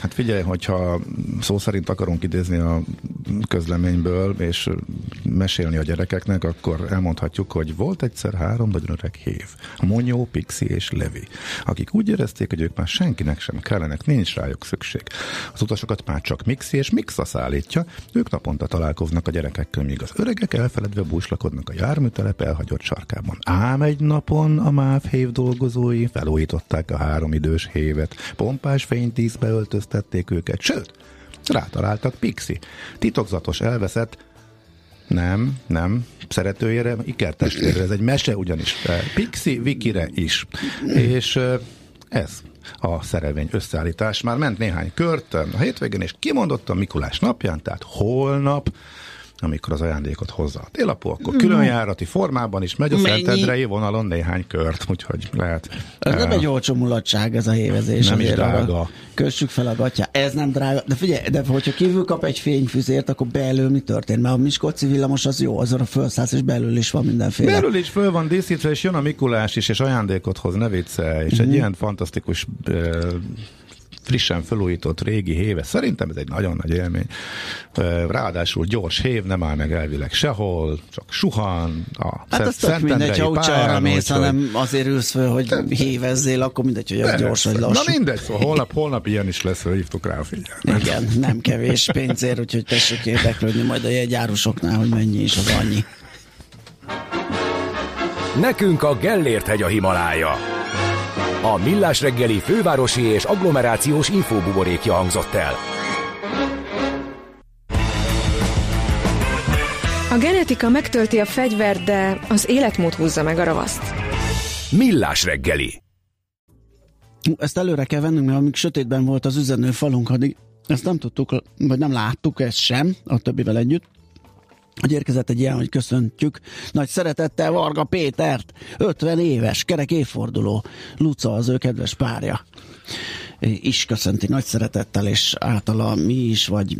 Hát figyelj, hogyha szó szerint akarunk idézni a közleményből, és mesélni a gyerekeknek, akkor elmondhatjuk, hogy volt egyszer három nagyon öreg hév. Monyó, Pixi és Levi, akik úgy érezték, hogy ők már senkinek sem kellenek, nincs rájuk szükség. Az utasokat már csak Mixi és Mixa szállítja, ők naponta találkoznak a gyerekekkel, míg az öregek elfeledve búslakodnak a járműtelep elhagyott sarkában. Ám egy napon a MÁV hév dolgozói felújították a három idős hévet, pompás fénytízbe öltöztették őket, sőt, rátaláltak Pixi. Titokzatos elveszett nem, nem, szeretőjére, ikertestvérre, ez egy mese ugyanis. Pixi Vikire is. És ö, ez a szerelvény összeállítás. Már ment néhány kört a hétvégén, és kimondottan Mikulás napján, tehát holnap, amikor az ajándékot hozza a télapó, akkor különjárati formában is megy a? Szentendrei vonalon néhány kört, úgyhogy lehet. Ez nem ö, egy olcsó mulatság ez a hévezés. Nem is drága. Kössük fel a gatyát. Ez nem drága. De figyelj, de hogyha kívül kap egy fényfüzért, akkor belül mi történt? Mert a Miskolci villamos az jó, azon a felszállsz, és belül is van mindenféle. Belül is föl van díszítve, és jön a Mikulás is, és ajándékot hoz, ne viccelj, és egy ilyen fantasztikus ö, frissen felújított régi héve. Szerintem ez egy nagyon nagy élmény. Ráadásul gyors hév, nem áll meg elvileg sehol, csak suhan. A Hát az tök mindegy, ha úgyse arra mész, hanem azért ülsz föl, hogy hévezzél, akkor mindegy, hogy az gyors vagy lassú. Na mindegy, szóval holnap, holnap ilyen is lesz, hívtuk rá a figyelmet. Igen, nem kevés pénzért, úgyhogy tessék érdeklődni majd a jegyárusoknál, hogy mennyi is az annyi. Nekünk a Gellért hegy a Himalája. A Millás reggeli fővárosi és agglomerációs infóbuborékja hangzott el. A genetika megtölti a fegyvert, de az életmód húzza meg a ravaszt. Millás reggeli. Ezt előre kell vennünk, mert amíg sötétben volt az üzenő falunk, addig ezt nem tudtuk, vagy nem láttuk ezt sem, a többivel együtt, hogy érkezett egy ilyen, hogy köszöntjük. Nagy szeretettel Varga Pétert, 50 éves, kerek évforduló, Luca az ő kedves párja. Is köszönti nagy szeretettel, és általa mi is, vagy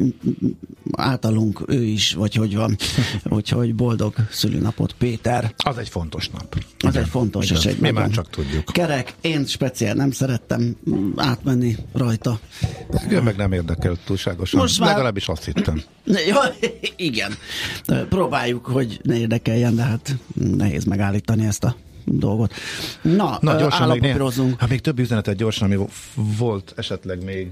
általunk ő is, vagy hogy van. Úgyhogy boldog szülőnapot, Péter. Az egy fontos nap. Az egy fontos, Igen. és egy Mi már csak tudjuk. Kerek, én speciál nem szerettem átmenni rajta. Igen, meg nem érdekel túlságosan. Most már- Legalábbis azt hittem. Ja, igen. Próbáljuk, hogy ne érdekeljen, de hát nehéz megállítani ezt a dolgot. Na, Na, gyorsan még, né- állampapírozunk. ha még több üzenetet gyorsan, ami volt esetleg még.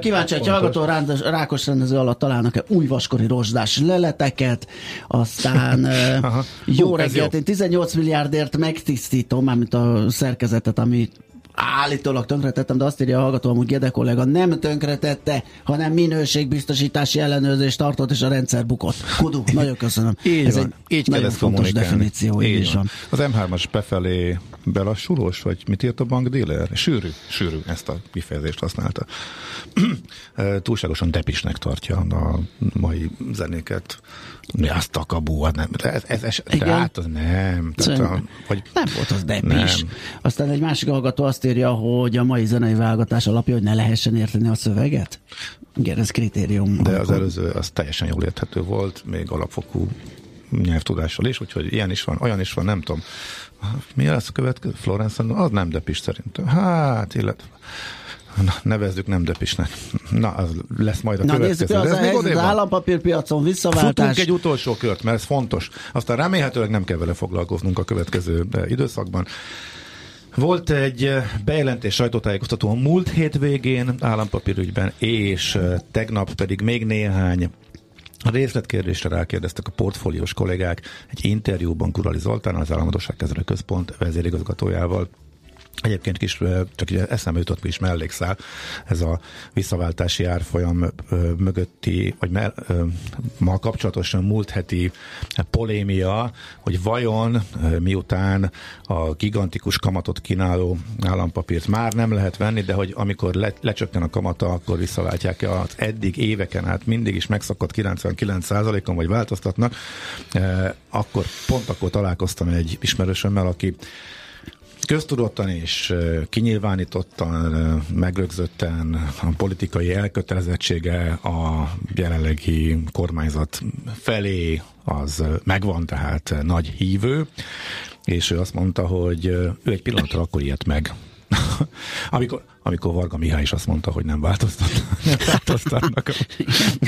Kíváncsi, Fontos. hallgató rákos rendező alatt találnak-e új vaskori rozsdás leleteket, aztán jó Hú, reggelt, jó. én 18 milliárdért megtisztítom, mármint a szerkezetet, ami állítólag tönkretettem, de azt írja a hallgató, hogy Gede kollega nem tönkretette, hanem minőségbiztosítási ellenőrzést tartott, és a rendszer bukott. Kudu, nagyon köszönöm. Így Ez van. egy így nagyon fontos definíció, így, is van. Az M3-as befelé belassulós, vagy mit írt a bankdíler? Sűrű, sűrű, ezt a kifejezést használta. Túlságosan depisnek tartja a mai zenéket. Mi az takabú, az nem. Ez, ez, ez, hát az nem. Tehát a, vagy, Nem volt az depis. Aztán egy másik hallgató azt írja, hogy a mai zenei válogatás alapja, hogy ne lehessen érteni a szöveget. Igen, ez kritérium. de az előző az teljesen jól érthető volt, még alapfokú nyelvtudással is, úgyhogy ilyen is van, olyan is van, nem tudom. Mi lesz a következő? Florence, az nem depis szerintem. Hát, illetve Na, nevezzük nem depisnek. Na, az lesz majd a Na nézzük, következő. az De a ez még helyzet, odébb az van. állampapírpiacon Futunk visszaváltás. egy utolsó kört, mert ez fontos. Aztán remélhetőleg nem kell vele foglalkoznunk a következő eh, időszakban. Volt egy eh, bejelentés sajtótájékoztató a múlt hétvégén állampapírügyben, és eh, tegnap pedig még néhány a részletkérdésre rákérdeztek a portfóliós kollégák egy interjúban Kurali Zoltán, az Államadóságkezelő Központ vezérigazgatójával. Egyébként kis, csak így eszembe jutott is mellékszál, ez a visszaváltási árfolyam mögötti, vagy mell, ma kapcsolatosan múlt heti polémia, hogy vajon miután a gigantikus kamatot kínáló állampapírt már nem lehet venni, de hogy amikor le, lecsökken a kamata, akkor visszaváltják az eddig éveken át mindig is megszakadt 99%-on, vagy változtatnak, akkor pont akkor találkoztam egy ismerősömmel, aki köztudottan és kinyilvánítottan, megrögzötten a politikai elkötelezettsége a jelenlegi kormányzat felé az megvan, tehát nagy hívő, és ő azt mondta, hogy ő egy pillanatra akkor ilyet meg, amikor, amikor Varga Mihály is azt mondta, hogy nem változtat, nem változtatnak.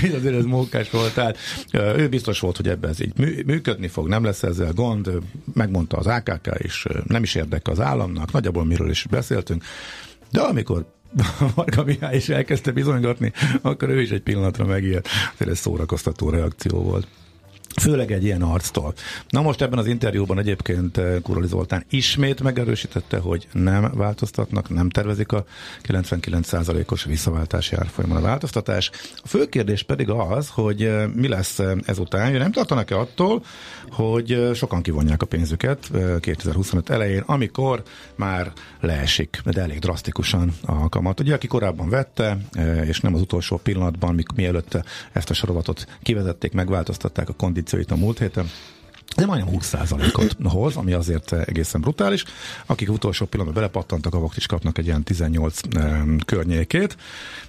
Így azért ez mókás volt. Tehát ő biztos volt, hogy ebben ez így mű- működni fog, nem lesz ezzel gond. Megmondta az AKK is, nem is érdekel az államnak, nagyjából miről is beszéltünk. De amikor Varga Mihály is elkezdte bizonygatni, akkor ő is egy pillanatra megijedt. Ez szórakoztató reakció volt. Főleg egy ilyen arctól. Na most ebben az interjúban egyébként eh, Kurali Zoltán ismét megerősítette, hogy nem változtatnak, nem tervezik a 99%-os visszaváltási árfolyamon a változtatás. A fő kérdés pedig az, hogy eh, mi lesz eh, ezután. Nem tartanak-e attól, hogy sokan kivonják a pénzüket eh, 2025 elején, amikor már leesik, de elég drasztikusan a kamat. Ugye, aki korábban vette, és nem az utolsó pillanatban, mik- mielőtt ezt a sorozatot kivezették, megváltoztatták a kondícióit a múlt héten, de majdnem 20%-ot hoz, ami azért egészen brutális. Akik utolsó pillanatban belepattantak, avak is kapnak egy ilyen 18 eh, környékét,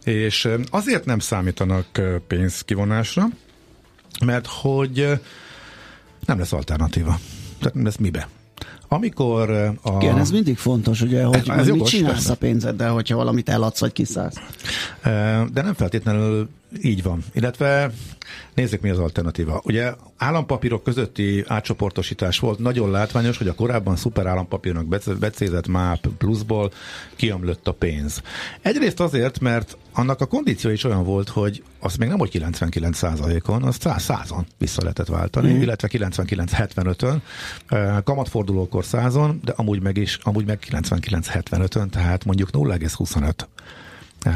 és azért nem számítanak pénzkivonásra, mert hogy nem lesz alternatíva. Tehát nem lesz mibe. Amikor eh, a... Igen, ez mindig fontos, ugye, hogy, Ez- ez mit jogos, csinálsz persze. a pénzeddel, hogyha valamit eladsz, vagy kiszállsz. Eh, De nem feltétlenül így van. Illetve nézzük, mi az alternatíva. Ugye állampapírok közötti átcsoportosítás volt nagyon látványos, hogy a korábban szuper állampapírnak becézett MÁP pluszból kiömlött a pénz. Egyrészt azért, mert annak a kondíció is olyan volt, hogy az még nem hogy 99%-on, az 100-on vissza lehetett váltani, mm. illetve 99-75-ön, eh, kamatfordulókor 100-on, de amúgy meg is, amúgy meg 99-75-ön, tehát mondjuk 0,25 eh,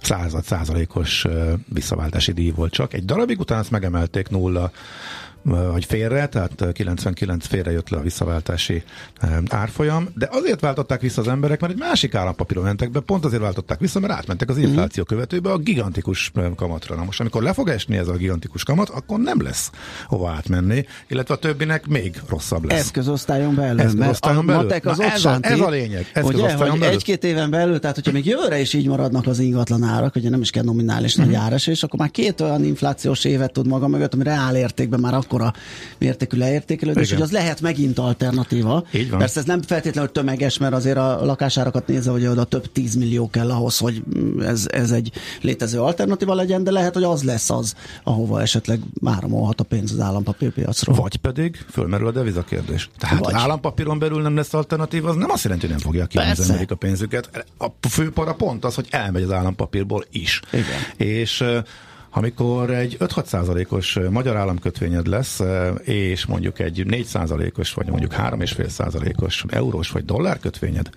század százalékos visszaváltási díj volt csak. Egy darabig utána ezt megemelték nulla vagy félre, tehát 99 félre jött le a visszaváltási árfolyam, de azért váltották vissza az emberek, mert egy másik állampapíron mentek be, pont azért váltották vissza, mert átmentek az mhm. infláció követőbe a gigantikus kamatra. Na most, amikor le fog esni ez a gigantikus kamat, akkor nem lesz hova átmenni, illetve a többinek még rosszabb lesz. Eszközosztályon belül, Eszközosztályon belül. matek az ez, a, ez a lényeg. Ugye, hogy egy-két éven belül, tehát hogyha még jövőre is így maradnak az ingatlan árak, ugye nem is kell nominális mm-hmm. nagy áras, és akkor már két olyan inflációs évet tud maga mögött, ami reál értékben már akkora mértékű leértékelődés, hogy az lehet megint alternatíva. Így van. Persze ez nem feltétlenül tömeges, mert azért a lakásárakat nézve, hogy oda több tízmillió kell ahhoz, hogy ez, ez egy létező alternatíva legyen, de lehet, hogy az lesz az, ahova esetleg áramolhat a pénz az állampapírpiacról. Vagy pedig fölmerül a deviza kérdés. Tehát Vagy. állampapíron belül nem lesz alternatíva, az nem azt jelenti, hogy nem fogják ki az emberek a pénzüket. A fő para pont az, hogy elmegy az állampapírból is. Igen. És amikor egy 5-6 százalékos magyar államkötvényed lesz, és mondjuk egy 4 százalékos, vagy mondjuk 3,5 százalékos eurós vagy dollárkötvényed,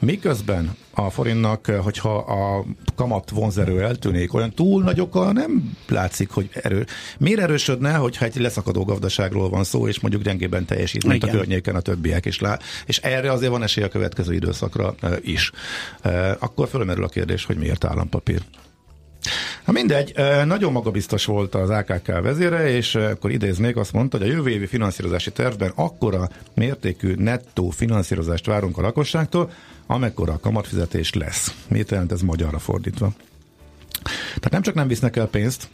Miközben a forintnak, hogyha a kamat vonzerő eltűnik, olyan túl nagyokkal nem látszik, hogy erő. Miért erősödne, hogyha egy leszakadó gazdaságról van szó, és mondjuk gyengében teljesít, mint a környéken a többiek is lá, és erre azért van esély a következő időszakra is. Akkor fölmerül a kérdés, hogy miért állampapír. Na mindegy, nagyon magabiztos volt az AKK vezére, és akkor idéznék, azt mondta, hogy a jövő évi finanszírozási tervben akkora mértékű nettó finanszírozást várunk a lakosságtól, amekkora a kamatfizetés lesz. Mit jelent ez magyarra fordítva? Tehát nem csak nem visznek el pénzt,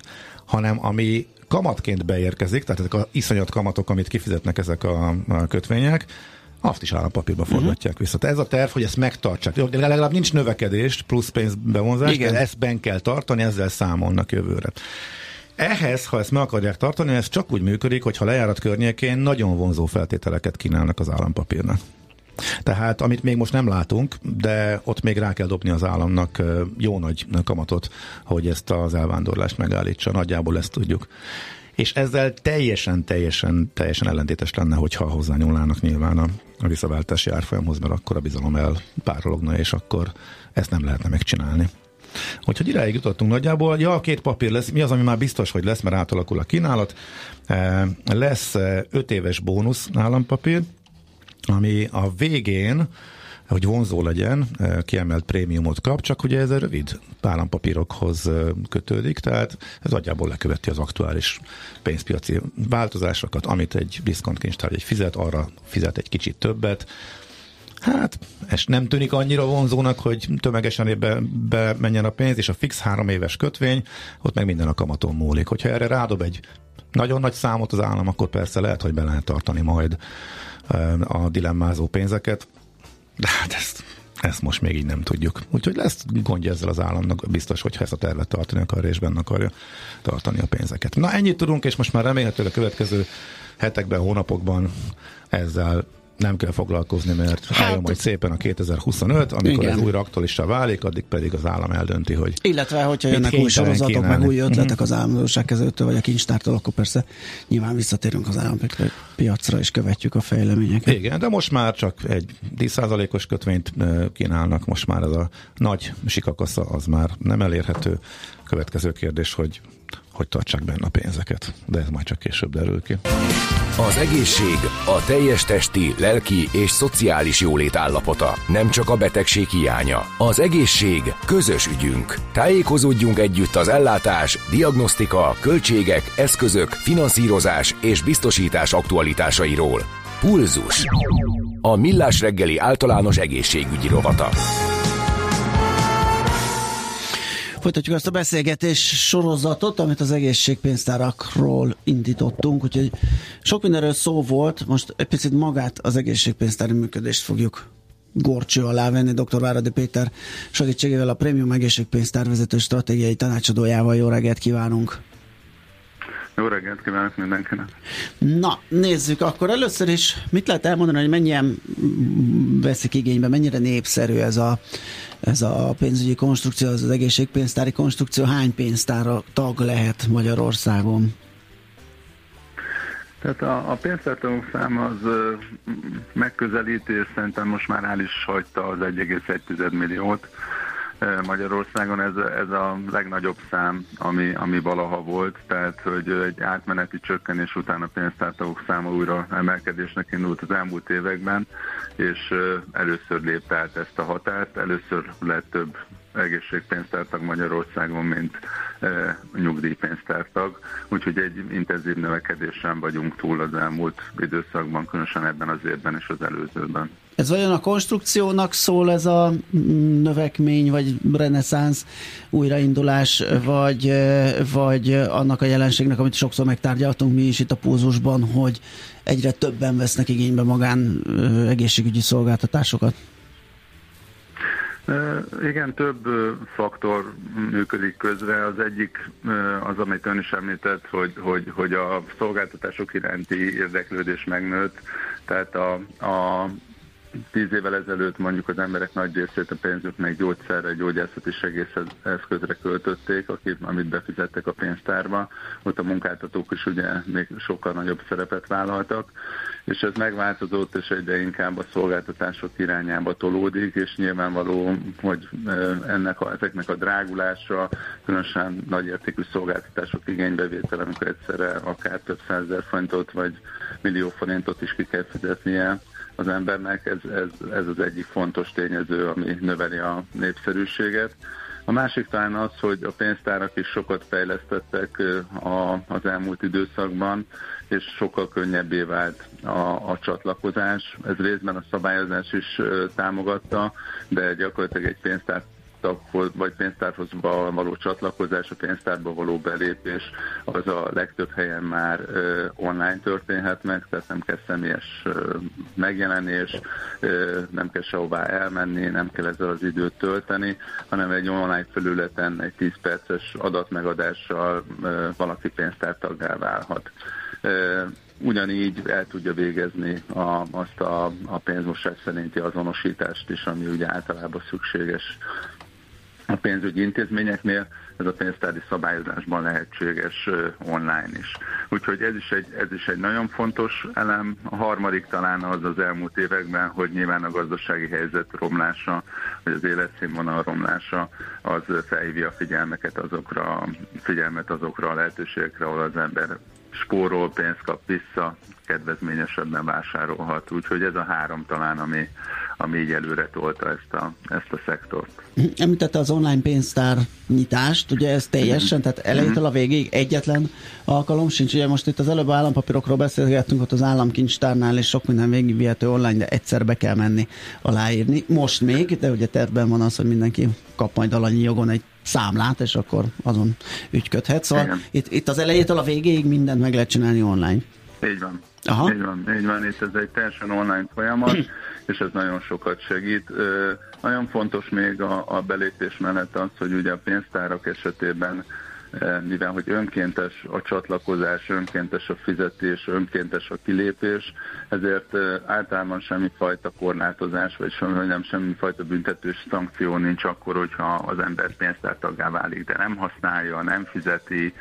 hanem ami kamatként beérkezik, tehát ezek az iszonyat kamatok, amit kifizetnek ezek a, kötvények, azt is állampapírba forgatják uh-huh. vissza. Tehát ez a terv, hogy ezt megtartsák. De legalább nincs növekedés, plusz pénzbevonzás, Igen. ezt ben kell tartani, ezzel számolnak jövőre. Ehhez, ha ezt meg akarják tartani, ez csak úgy működik, hogy ha lejárat környékén nagyon vonzó feltételeket kínálnak az állampapírnak. Tehát, amit még most nem látunk, de ott még rá kell dobni az államnak jó nagy kamatot, hogy ezt az elvándorlást megállítsa. Nagyjából ezt tudjuk és ezzel teljesen, teljesen, teljesen ellentétes lenne, hogyha hozzányúlnának nyilván a, visszaváltási árfolyamhoz, mert akkor a bizalom elpárologna, és akkor ezt nem lehetne megcsinálni. Úgyhogy idáig jutottunk nagyjából. Ja, két papír lesz. Mi az, ami már biztos, hogy lesz, mert átalakul a kínálat. E, lesz 5 éves bónusz állampapír, ami a végén hogy vonzó legyen, kiemelt prémiumot kap, csak ugye ez a rövid állampapírokhoz kötődik, tehát ez nagyjából leköveti az aktuális pénzpiaci változásokat, amit egy diszkontkincstár egy fizet, arra fizet egy kicsit többet, Hát, ez nem tűnik annyira vonzónak, hogy tömegesen be, be menjen a pénz, és a fix három éves kötvény, ott meg minden a kamaton múlik. Hogyha erre rádob egy nagyon nagy számot az állam, akkor persze lehet, hogy be lehet tartani majd a dilemmázó pénzeket. De hát ezt, ezt most még így nem tudjuk. Úgyhogy lesz gondja ezzel az államnak, biztos, hogyha ezt a tervet tartani akar, és benne akarja tartani a pénzeket. Na ennyit tudunk, és most már remélhetőleg a következő hetekben, hónapokban ezzel nem kell foglalkozni, mert hát, álljon majd szépen a 2025, amikor igen. ez újra aktuálissá válik, addig pedig az állam eldönti, hogy Illetve, hogyha jönnek új sorozatok, kínálni. meg új ötletek mm-hmm. az államosságkezelőtől, vagy a kincstártól, akkor persze nyilván visszatérünk az állampapírpiacra, és követjük a fejleményeket. Igen, de most már csak egy 10%-os kötvényt kínálnak, most már ez a nagy sikakasza az már nem elérhető. Következő kérdés, hogy hogy tartsák benne a pénzeket, de ez majd csak később derül ki. Az egészség a teljes testi, lelki és szociális jólét állapota, nem csak a betegség hiánya. Az egészség közös ügyünk. Tájékozódjunk együtt az ellátás, diagnosztika, költségek, eszközök, finanszírozás és biztosítás aktualitásairól. Pulzus. A Millás reggeli általános egészségügyi rovata. Folytatjuk azt a beszélgetés sorozatot, amit az egészségpénztárakról indítottunk, úgyhogy sok mindenről szó volt, most egy picit magát az egészségpénztári működést fogjuk gorcső alá venni dr. Váradi Péter segítségével a Prémium Egészségpénztár vezető stratégiai tanácsadójával. Jó reggelt kívánunk! Jó reggelt kívánok mindenkinek! Na, nézzük, akkor először is mit lehet elmondani, hogy mennyien veszik igénybe, mennyire népszerű ez a ez a pénzügyi konstrukció, az, az egészségpénztári konstrukció, hány pénztára tag lehet Magyarországon? Tehát a, a pénztártalók szám az ö, megközelítés szerintem most már el is hagyta az 1,1 milliót. Magyarországon ez, ez a legnagyobb szám, ami, ami valaha volt, tehát hogy egy átmeneti csökkenés után a pénztártagok száma újra emelkedésnek indult az elmúlt években, és először lépte át ezt a határt, először lett több egészségpénztártag Magyarországon, mint e, nyugdíjpénztártag, úgyhogy egy intenzív növekedésen vagyunk túl az elmúlt időszakban, különösen ebben az évben és az előzőben. Ez olyan a konstrukciónak szól ez a növekmény, vagy reneszánsz újraindulás, vagy, vagy annak a jelenségnek, amit sokszor megtárgyaltunk mi is itt a púzusban, hogy egyre többen vesznek igénybe magán egészségügyi szolgáltatásokat? Igen, több faktor működik közre. Az egyik az, amit ön is említett, hogy, hogy, hogy a szolgáltatások iránti érdeklődés megnőtt, tehát a, a tíz évvel ezelőtt mondjuk az emberek nagy részét a pénzüknek gyógyszerre, gyógyászati segélyeszközre költötték, akit, amit befizettek a pénztárba. Ott a munkáltatók is ugye még sokkal nagyobb szerepet vállaltak, és ez megváltozott, és egyre inkább a szolgáltatások irányába tolódik, és nyilvánvaló, hogy ennek a, ezeknek a drágulása, különösen nagyértékű szolgáltatások igénybevétel, amikor egyszerre akár több százezer forintot vagy millió forintot is ki kell fizetnie, az embernek, ez, ez, ez az egyik fontos tényező, ami növeli a népszerűséget. A másik talán az, hogy a pénztárak is sokat fejlesztettek a, az elmúlt időszakban, és sokkal könnyebbé vált a, a csatlakozás. Ez részben a szabályozás is támogatta, de gyakorlatilag egy pénztár taghoz, vagy pénztárhoz való csatlakozás, a pénztárba való belépés, az a legtöbb helyen már online történhet meg, tehát nem kell személyes megjelenés, nem kell sehová elmenni, nem kell ezzel az időt tölteni, hanem egy online felületen egy 10 perces adatmegadással valaki pénztártaggá válhat. Ugyanígy el tudja végezni a, azt a, a pénzmosás szerinti azonosítást is, ami ugye általában szükséges a pénzügyi intézményeknél, ez a pénztári szabályozásban lehetséges online is. Úgyhogy ez is, egy, ez is egy nagyon fontos elem. A harmadik talán az az elmúlt években, hogy nyilván a gazdasági helyzet romlása, vagy az életszínvonal romlása, az felhívja a figyelmeket azokra, figyelmet azokra a lehetőségekre, ahol az ember spórol, pénzt kap vissza, kedvezményesebben vásárolhat. Úgyhogy ez a három talán, ami, ami így előre tolta ezt a, ezt a szektort. Említette az online pénztár nyitást, ugye ez teljesen, tehát elejétől a végig egyetlen alkalom sincs. Ugye most itt az előbb állampapírokról beszélgettünk, ott az államkincstárnál, és sok minden végigvihető online, de egyszer be kell menni aláírni. Most még, de ugye tervben van az, hogy mindenki kap majd alanyi jogon egy számlát, és akkor azon ügyködhet. Szóval itt, itt az elejétől a végéig mindent meg lehet csinálni online. Így van. Aha. Így van, így van, itt ez egy teljesen online folyamat, és ez nagyon sokat segít. Nagyon fontos még a, a belépés mellett az, hogy ugye a pénztárak esetében mivel hogy önkéntes a csatlakozás, önkéntes a fizetés, önkéntes a kilépés, ezért általában semmifajta korlátozás, vagy semmi, nem semmifajta büntetős szankció nincs akkor, hogyha az ember pénztártaggá válik, de nem használja, nem fizeti,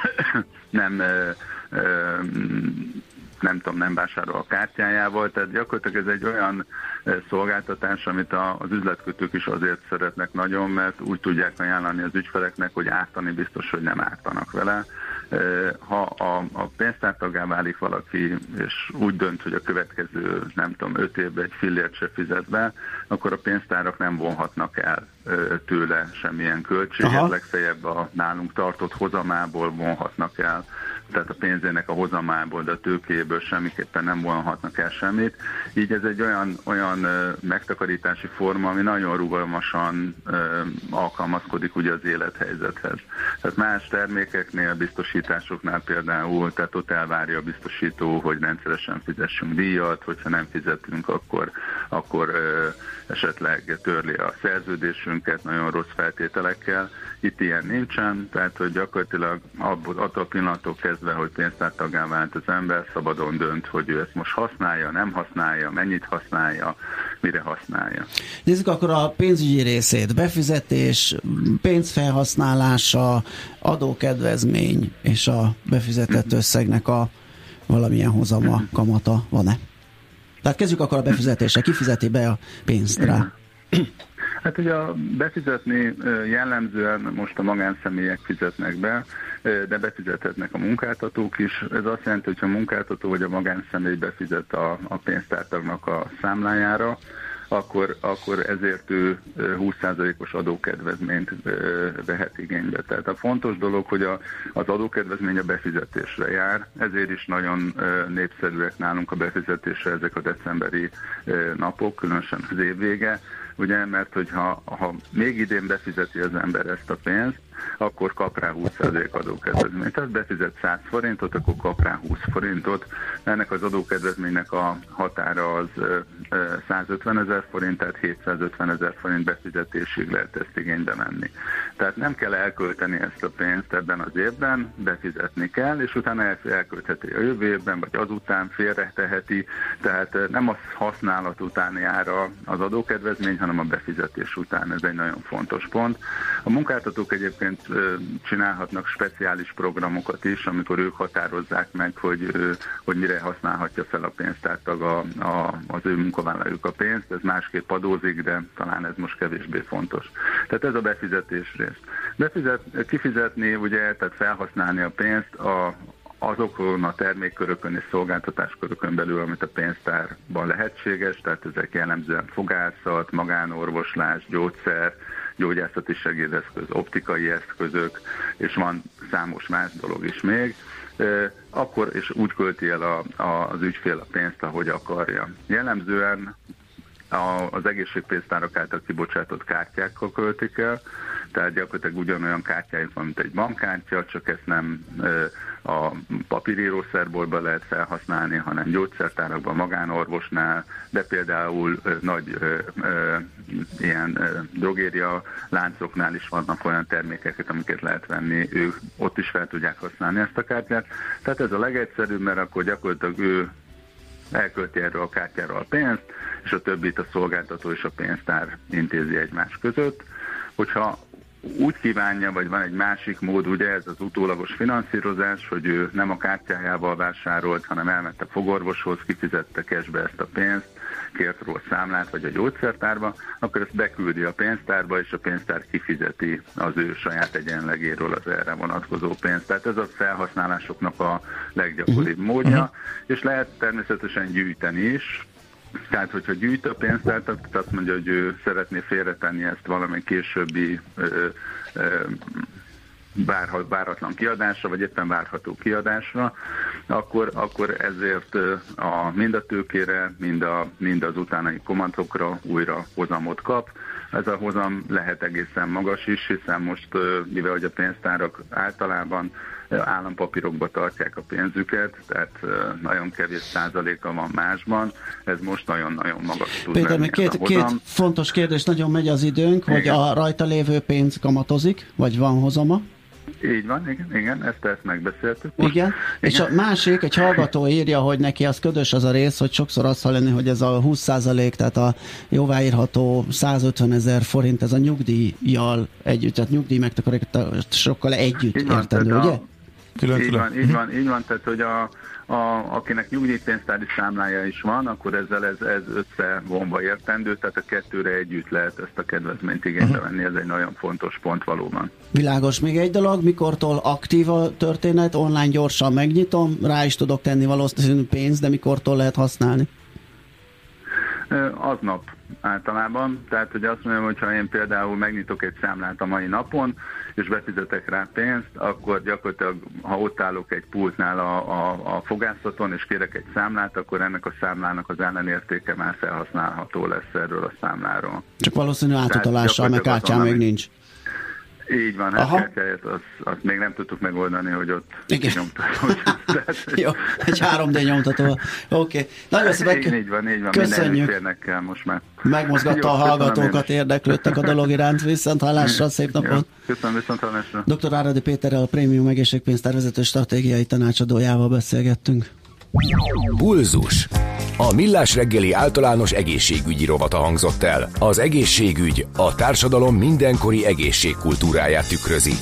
nem nem tudom, nem vásárol a kártyájával, tehát gyakorlatilag ez egy olyan szolgáltatás, amit az üzletkötők is azért szeretnek nagyon, mert úgy tudják ajánlani az ügyfeleknek, hogy ártani biztos, hogy nem ártanak vele. Ha a, a pénztártagá válik valaki, és úgy dönt, hogy a következő, nem tudom, öt évben egy fillért se fizet be, akkor a pénztárak nem vonhatnak el tőle semmilyen költséget, legfeljebb a nálunk tartott hozamából vonhatnak el tehát a pénzének a hozamából, de a tőkéből semmiképpen nem vonhatnak el semmit. Így ez egy olyan, olyan megtakarítási forma, ami nagyon rugalmasan alkalmazkodik ugye az élethelyzethez. Tehát más termékeknél, biztosításoknál például, tehát ott elvárja a biztosító, hogy rendszeresen fizessünk díjat, hogyha nem fizetünk, akkor, akkor esetleg törli a szerződésünket nagyon rossz feltételekkel. Itt ilyen nincsen, tehát hogy gyakorlatilag attól a pillanattól kezdve, hogy pénztártagá vált az ember, szabadon dönt, hogy ő ezt most használja, nem használja, mennyit használja, mire használja. Nézzük akkor a pénzügyi részét. Befizetés, pénzfelhasználása, adókedvezmény és a befizetett összegnek a valamilyen hozama, kamata van-e? Tehát kezdjük akkor a befizetése. Ki fizeti be a pénzt rá? Hát ugye a befizetni jellemzően most a magánszemélyek fizetnek be, de befizethetnek a munkáltatók is. Ez azt jelenti, hogy a munkáltató vagy a magánszemély befizet a, a pénztártagnak a számlájára, akkor, akkor ezért ő 20%-os adókedvezményt vehet igénybe. Tehát a fontos dolog, hogy a, az adókedvezmény a befizetésre jár, ezért is nagyon népszerűek nálunk a befizetésre ezek a decemberi napok, különösen az évvége, ugye, mert hogyha ha még idén befizeti az ember ezt a pénzt, akkor kap rá 20% adókedvezményt. Tehát befizet 100 forintot, akkor kap rá 20 forintot. Ennek az adókedvezménynek a határa az 150 ezer forint, tehát 750 ezer forint befizetésig lehet ezt igénybe venni. Tehát nem kell elkölteni ezt a pénzt ebben az évben, befizetni kell, és utána elköltheti a jövő évben, vagy azután félreteheti, tehát nem a használat után jár az adókedvezmény, hanem a befizetés után. Ez egy nagyon fontos pont. A munkáltatók egyébként csinálhatnak speciális programokat is, amikor ők határozzák meg, hogy, hogy mire használhatja fel a pénztártag a, a, az ő munkavállalójuk a pénzt. Ez másképp adózik, de talán ez most kevésbé fontos. Tehát ez a befizetés rész. Befizet, kifizetni, ugye, tehát felhasználni a pénzt a, azokon a termékkörökön és szolgáltatáskörökön belül, amit a pénztárban lehetséges, tehát ezek jellemzően fogászat, magánorvoslás, gyógyszer, gyógyászati segédeszköz, optikai eszközök, és van számos más dolog is még, akkor és úgy költi el a, a, az ügyfél a pénzt, ahogy akarja. Jellemzően a, az egészségpénztárak által kibocsátott kártyákkal költik el, tehát gyakorlatilag ugyanolyan kártyáink van, mint egy bankkártya, csak ezt nem a papírírószerboltban lehet felhasználni, hanem gyógyszertárakban, magánorvosnál, de például nagy ilyen drogéria láncoknál is vannak olyan termékeket, amiket lehet venni, ők ott is fel tudják használni ezt a kártyát. Tehát ez a legegyszerűbb, mert akkor gyakorlatilag ő elkölti erről a kártyáról a pénzt, és a többit a szolgáltató és a pénztár intézi egymás között. Hogyha úgy kívánja, vagy van egy másik mód, ugye ez az utólagos finanszírozás, hogy ő nem a kártyájával vásárolt, hanem elment a fogorvoshoz, kifizette cashbe ezt a pénzt, kért róla számlát, vagy a gyógyszertárba, akkor ezt beküldi a pénztárba, és a pénztár kifizeti az ő saját egyenlegéről az erre vonatkozó pénzt. Tehát ez a felhasználásoknak a leggyakoribb uh-huh. módja, uh-huh. és lehet természetesen gyűjteni is, tehát, hogyha gyűjt a pénzt, tehát azt mondja, hogy ő szeretné félretenni ezt valami későbbi ö, ö, várhat, váratlan kiadásra, vagy éppen várható kiadásra, akkor, akkor ezért a, mind a tőkére, mind, a, mind az utánai komatokra újra hozamot kap. Ez a hozam lehet egészen magas is, hiszen most, mivel hogy a pénztárak általában állampapírokba tartják a pénzüket, tehát nagyon kevés százaléka van másban, ez most nagyon-nagyon magas tud Péter, még két, két fontos kérdés, nagyon megy az időnk, Igen. hogy a rajta lévő pénz kamatozik, vagy van hozama? Így van, igen, igen ezt, ezt megbeszéltük. Most. Igen. igen, és a másik, egy hallgató írja, hogy neki az ködös az a rész, hogy sokszor azt hallani, hogy ez a 20% tehát a jóváírható 150 ezer forint, ez a nyugdíjjal együtt, tehát nyugdíj megtakarításokkal együtt van, értendő, ugye? A, Külön, így külön. van, így van, így van, tehát hogy a, a, akinek nyugdíjpénztári számlája is van, akkor ezzel ez, ez összevonva értendő, tehát a kettőre együtt lehet ezt a kedvezményt igénybe mhm. venni, ez egy nagyon fontos pont valóban. Világos. Még egy dolog, mikortól aktív a történet, online gyorsan megnyitom, rá is tudok tenni valószínűleg pénzt, de mikortól lehet használni? Aznap általában. Tehát, hogy azt mondjam, hogy ha én például megnyitok egy számlát a mai napon, és befizetek rá pénzt, akkor gyakorlatilag, ha ott állok egy pultnál a, a, a fogászaton, és kérek egy számlát, akkor ennek a számlának az ellenértéke már felhasználható lesz erről a számláról. Csak valószínű átutalással, meg kártyán még nincs. Így van, Aha. ezt azt, azt még nem tudtuk megoldani, hogy ott Igen. nyomtató. Jó, egy 3D nyomtató. Oké. Okay. Nagyon szépen. Így, így van, így van. Köszönjük. kell most már. Megmozgatta Jó, a hallgatókat, érdeklődtek a dolog iránt. Viszont hallásra, szép napot. köszönöm, viszont hallásra. Dr. Áradi Péterrel a Prémium Egészségpénztár vezető stratégiai tanácsadójával beszélgettünk. Pulzus. A Millás reggeli általános egészségügyi rovata hangzott el. Az egészségügy a társadalom mindenkori egészségkultúráját tükrözi.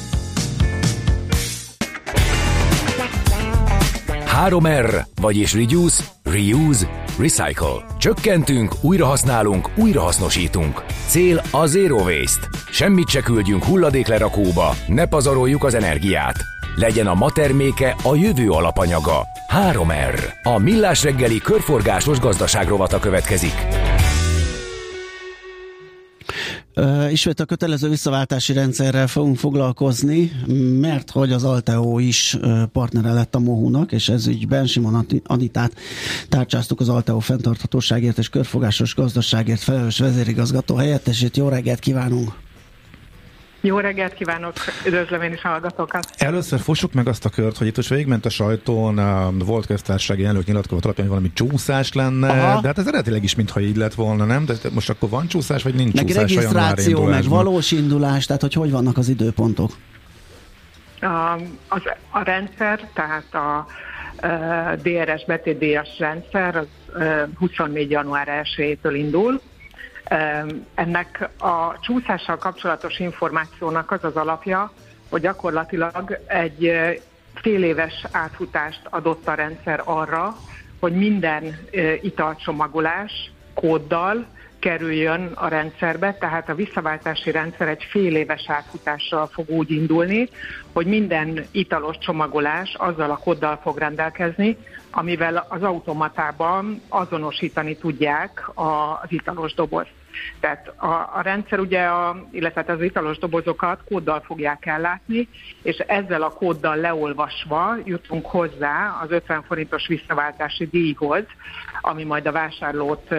3R, vagyis Reduce, Reuse, Recycle. Csökkentünk, újrahasználunk, újrahasznosítunk. cél a Zero Waste. Semmit se küldjünk hulladéklerakóba, ne pazaroljuk az energiát. Legyen a ma terméke a jövő alapanyaga. 3R. A Millás reggeli körforgásos gazdaságrovata következik. Uh, ismét a kötelező visszaváltási rendszerrel fogunk foglalkozni, mert hogy az Alteo is partnere lett a Mohúnak, és ez ügyben Simon Anitát tárcsáztuk az Alteo fenntarthatóságért és körfogásos gazdaságért felelős vezérigazgató helyettesét. Jó reggelt kívánunk! Jó reggelt kívánok, üdvözlöm én is hallgatókat. Először fossuk meg azt a kört, hogy itt most végigment a sajtón, a volt köztársasági elnök nyilatkozat alapján, hogy valami csúszás lenne, Aha. de hát ez eredetileg is mintha így lett volna, nem? De most akkor van csúszás, vagy nincs meg csúszás? Meg regisztráció, meg valós indulás, tehát hogy hogy vannak az időpontok? A, az, a rendszer, tehát a DRS betétdíjas rendszer az 24. január 1-től indul, ennek a csúszással kapcsolatos információnak az az alapja, hogy gyakorlatilag egy fél éves átfutást adott a rendszer arra, hogy minden italcsomagolás kóddal kerüljön a rendszerbe, tehát a visszaváltási rendszer egy fél éves átfutással fog úgy indulni, hogy minden italos csomagolás azzal a kóddal fog rendelkezni, amivel az automatában azonosítani tudják az italos dobozt. Tehát a, a rendszer ugye, a, illetve hát az italos dobozokat kóddal fogják ellátni, és ezzel a kóddal leolvasva jutunk hozzá az 50 forintos visszaváltási díjhoz, ami majd a vásárlót,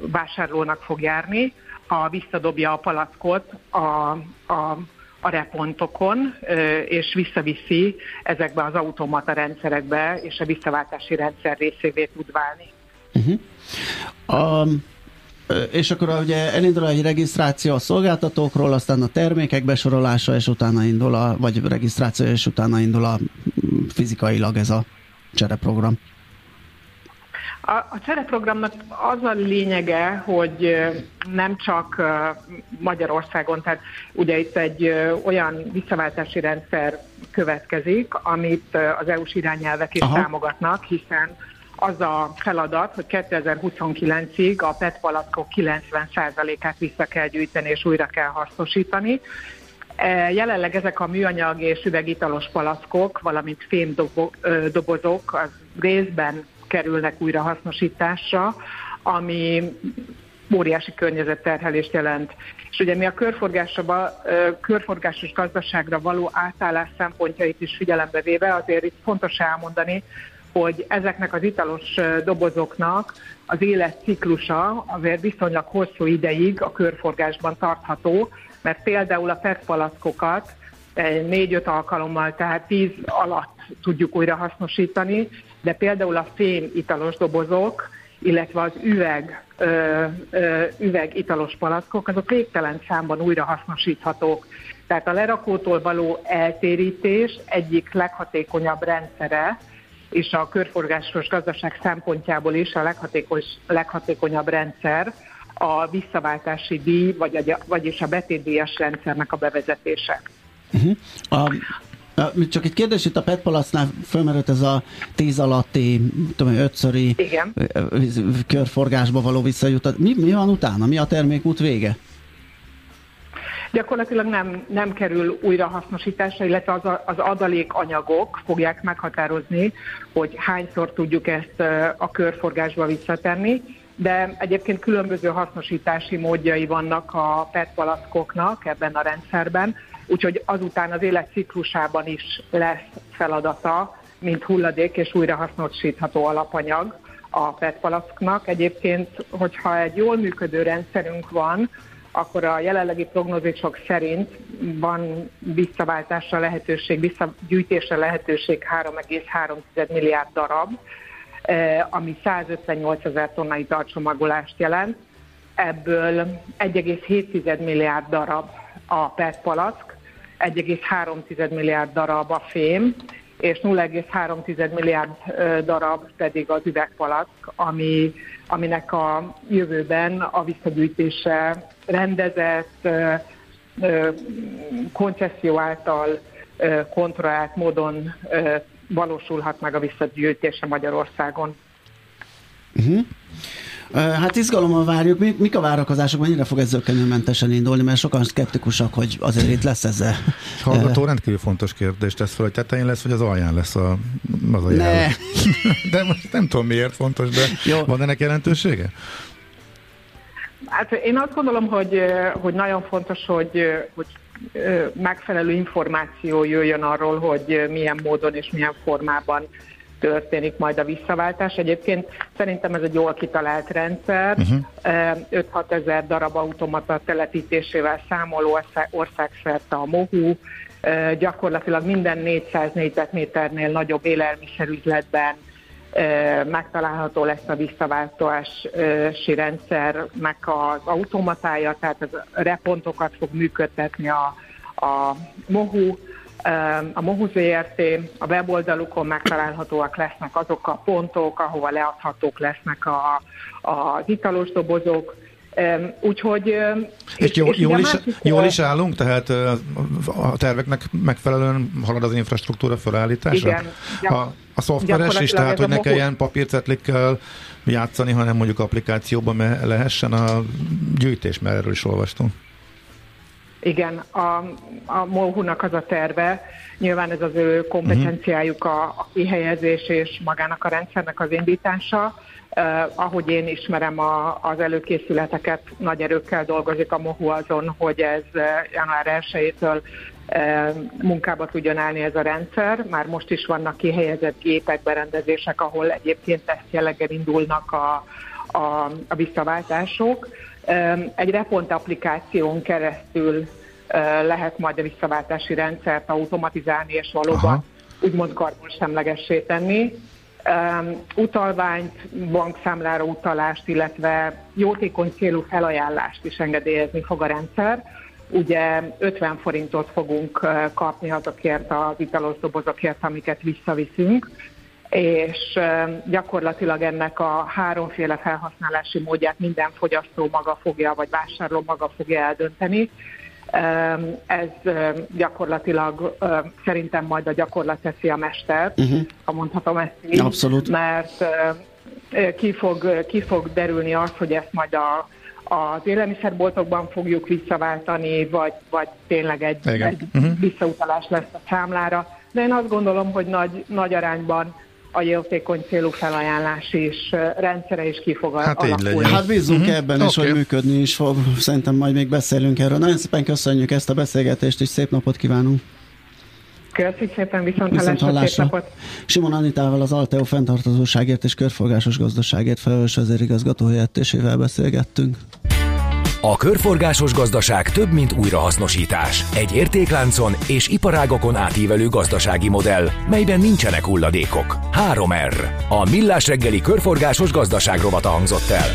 vásárlónak fog járni, ha visszadobja a palackot a, a a repontokon, és visszaviszi ezekbe az automata rendszerekbe, és a visszaváltási rendszer részévé tud válni. Uh-huh. Um, és akkor ugye elindul egy regisztráció a szolgáltatókról, aztán a termékek besorolása, és utána indul a, vagy regisztráció, és utána indul a fizikailag ez a csereprogram. A, a csereprogramnak az a lényege, hogy nem csak Magyarországon, tehát ugye itt egy olyan visszaváltási rendszer következik, amit az EU-s irányelvek is Aha. támogatnak, hiszen az a feladat, hogy 2029-ig a PET palackok 90%-át vissza kell gyűjteni és újra kell hasznosítani. E, jelenleg ezek a műanyag és üvegitalos palackok, valamint fémdobozok az részben kerülnek újrahasznosításra, ami óriási környezetterhelést jelent. És ugye mi a körforgásos gazdaságra való átállás szempontjait is figyelembe véve, azért itt fontos elmondani, hogy ezeknek az italos dobozoknak az életciklusa azért viszonylag hosszú ideig a körforgásban tartható, mert például a PET palackokat négy-öt alkalommal, tehát tíz alatt tudjuk újra hasznosítani, de például a fém italos dobozok, illetve az üveg, ö, ö, üveg italos palackok, azok végtelen számban újra hasznosíthatók. Tehát a lerakótól való eltérítés egyik leghatékonyabb rendszere, és a körforgásos gazdaság szempontjából is a leghatékony, leghatékonyabb rendszer a visszaváltási díj, vagy a, vagyis a betétdíjas rendszernek a bevezetése. Uh-huh. A, csak egy kérdés, itt a PET Palasznál fölmerült ez a tíz alatti, tudom, ötszöri Igen. körforgásba való visszajutat. Mi, mi van utána? Mi a termékút vége? gyakorlatilag nem, nem kerül újrahasznosításra, illetve az, az adalékanyagok fogják meghatározni, hogy hányszor tudjuk ezt a körforgásba visszatenni, de egyébként különböző hasznosítási módjai vannak a PET palackoknak ebben a rendszerben, úgyhogy azután az életciklusában is lesz feladata, mint hulladék és újrahasznosítható alapanyag a PET palacknak. Egyébként, hogyha egy jól működő rendszerünk van, akkor a jelenlegi prognózisok szerint van visszaváltásra lehetőség, visszagyűjtésre lehetőség 3,3 milliárd darab, eh, ami 158 ezer tonna italcsomagolást jelent. Ebből 1,7 milliárd darab a PET palack, 1,3 milliárd darab a fém, és 0,3 milliárd darab pedig az üvegpalack, ami aminek a jövőben a visszagyűjtése rendezett, koncesszió által kontrollált módon valósulhat meg a visszagyűjtése Magyarországon. Uh-huh. Hát izgalommal várjuk. Mik, mik a várakozások, mennyire fog ez zöggenőmentesen indulni, mert sokan szkeptikusak, hogy azért itt lesz ezzel. Hallgató rendkívül fontos kérdés tesz fel, hogy tetején lesz, vagy az alján lesz a, az a. Ne. De most nem tudom miért fontos, de Jó. van ennek jelentősége? Hát én azt gondolom, hogy, hogy nagyon fontos, hogy, hogy megfelelő információ jöjjön arról, hogy milyen módon és milyen formában történik majd a visszaváltás. Egyébként szerintem ez egy jól kitalált rendszer. Uh-huh. 5-6 ezer darab automata telepítésével számoló országszerte a MOHU, gyakorlatilag minden 400 négyzetméternél nagyobb élelmiszerüzletben megtalálható lesz a visszaváltási rendszernek az automatája, tehát az repontokat fog működtetni a, a MOHU, a MOHU ZRT, a weboldalukon megtalálhatóak lesznek azok a pontok, ahova leadhatók lesznek a, az italos dobozok, Úgyhogy... És, és, jól, és jól, is, jól is állunk? Tehát a terveknek megfelelően halad az infrastruktúra felállítása? Igen. A, a szoftveres is, tehát hogy ne kelljen papírcetlikkel játszani, hanem mondjuk applikációban lehessen a gyűjtés, mert erről is olvastunk. Igen, a, a MOHU-nak az a terve, nyilván ez az ő kompetenciájuk a, a kihelyezés és magának a rendszernek az indítása, Uh, ahogy én ismerem a, az előkészületeket, nagy erőkkel dolgozik a MOHU azon, hogy ez január 1-től uh, munkába tudjon állni ez a rendszer. Már most is vannak kihelyezett gépek, berendezések, ahol egyébként ezt jelleggel indulnak a, a, a visszaváltások. Egy repont applikáción keresztül lehet majd a visszaváltási rendszert automatizálni, és valóban Aha. úgymond karbonsemlegessé tenni um, utalványt, bankszámlára utalást, illetve jótékony célú felajánlást is engedélyezni fog a rendszer. Ugye 50 forintot fogunk kapni azokért az italos dobozokért, amiket visszaviszünk, és gyakorlatilag ennek a háromféle felhasználási módját minden fogyasztó maga fogja, vagy vásárló maga fogja eldönteni. Ez gyakorlatilag szerintem majd a gyakorlat teszi a mester, uh-huh. ha mondhatom ezt így. Abszolút. Mert ki fog, ki fog derülni az, hogy ezt majd a, az élelmiszerboltokban fogjuk visszaváltani, vagy, vagy tényleg egy, egy uh-huh. visszautalás lesz a számlára. De én azt gondolom, hogy nagy, nagy arányban a jótékony célú felajánlás is rendszere is ki fog hát alakulni. Hát bízunk uh-huh. ebben is, okay. hogy működni is fog. Szerintem majd még beszélünk erről. Nagyon szépen köszönjük ezt a beszélgetést, és szép napot kívánunk. Köszönjük szépen, viszont, viszont hallásra. Napot. Simon Anitával az Alteo fenntartozóságért és körforgásos gazdaságért felelős vezérigazgató helyettésével beszélgettünk. A körforgásos gazdaság több, mint újrahasznosítás. Egy értékláncon és iparágokon átívelő gazdasági modell, melyben nincsenek hulladékok. 3R. A Millás reggeli körforgásos gazdaság rovata hangzott el.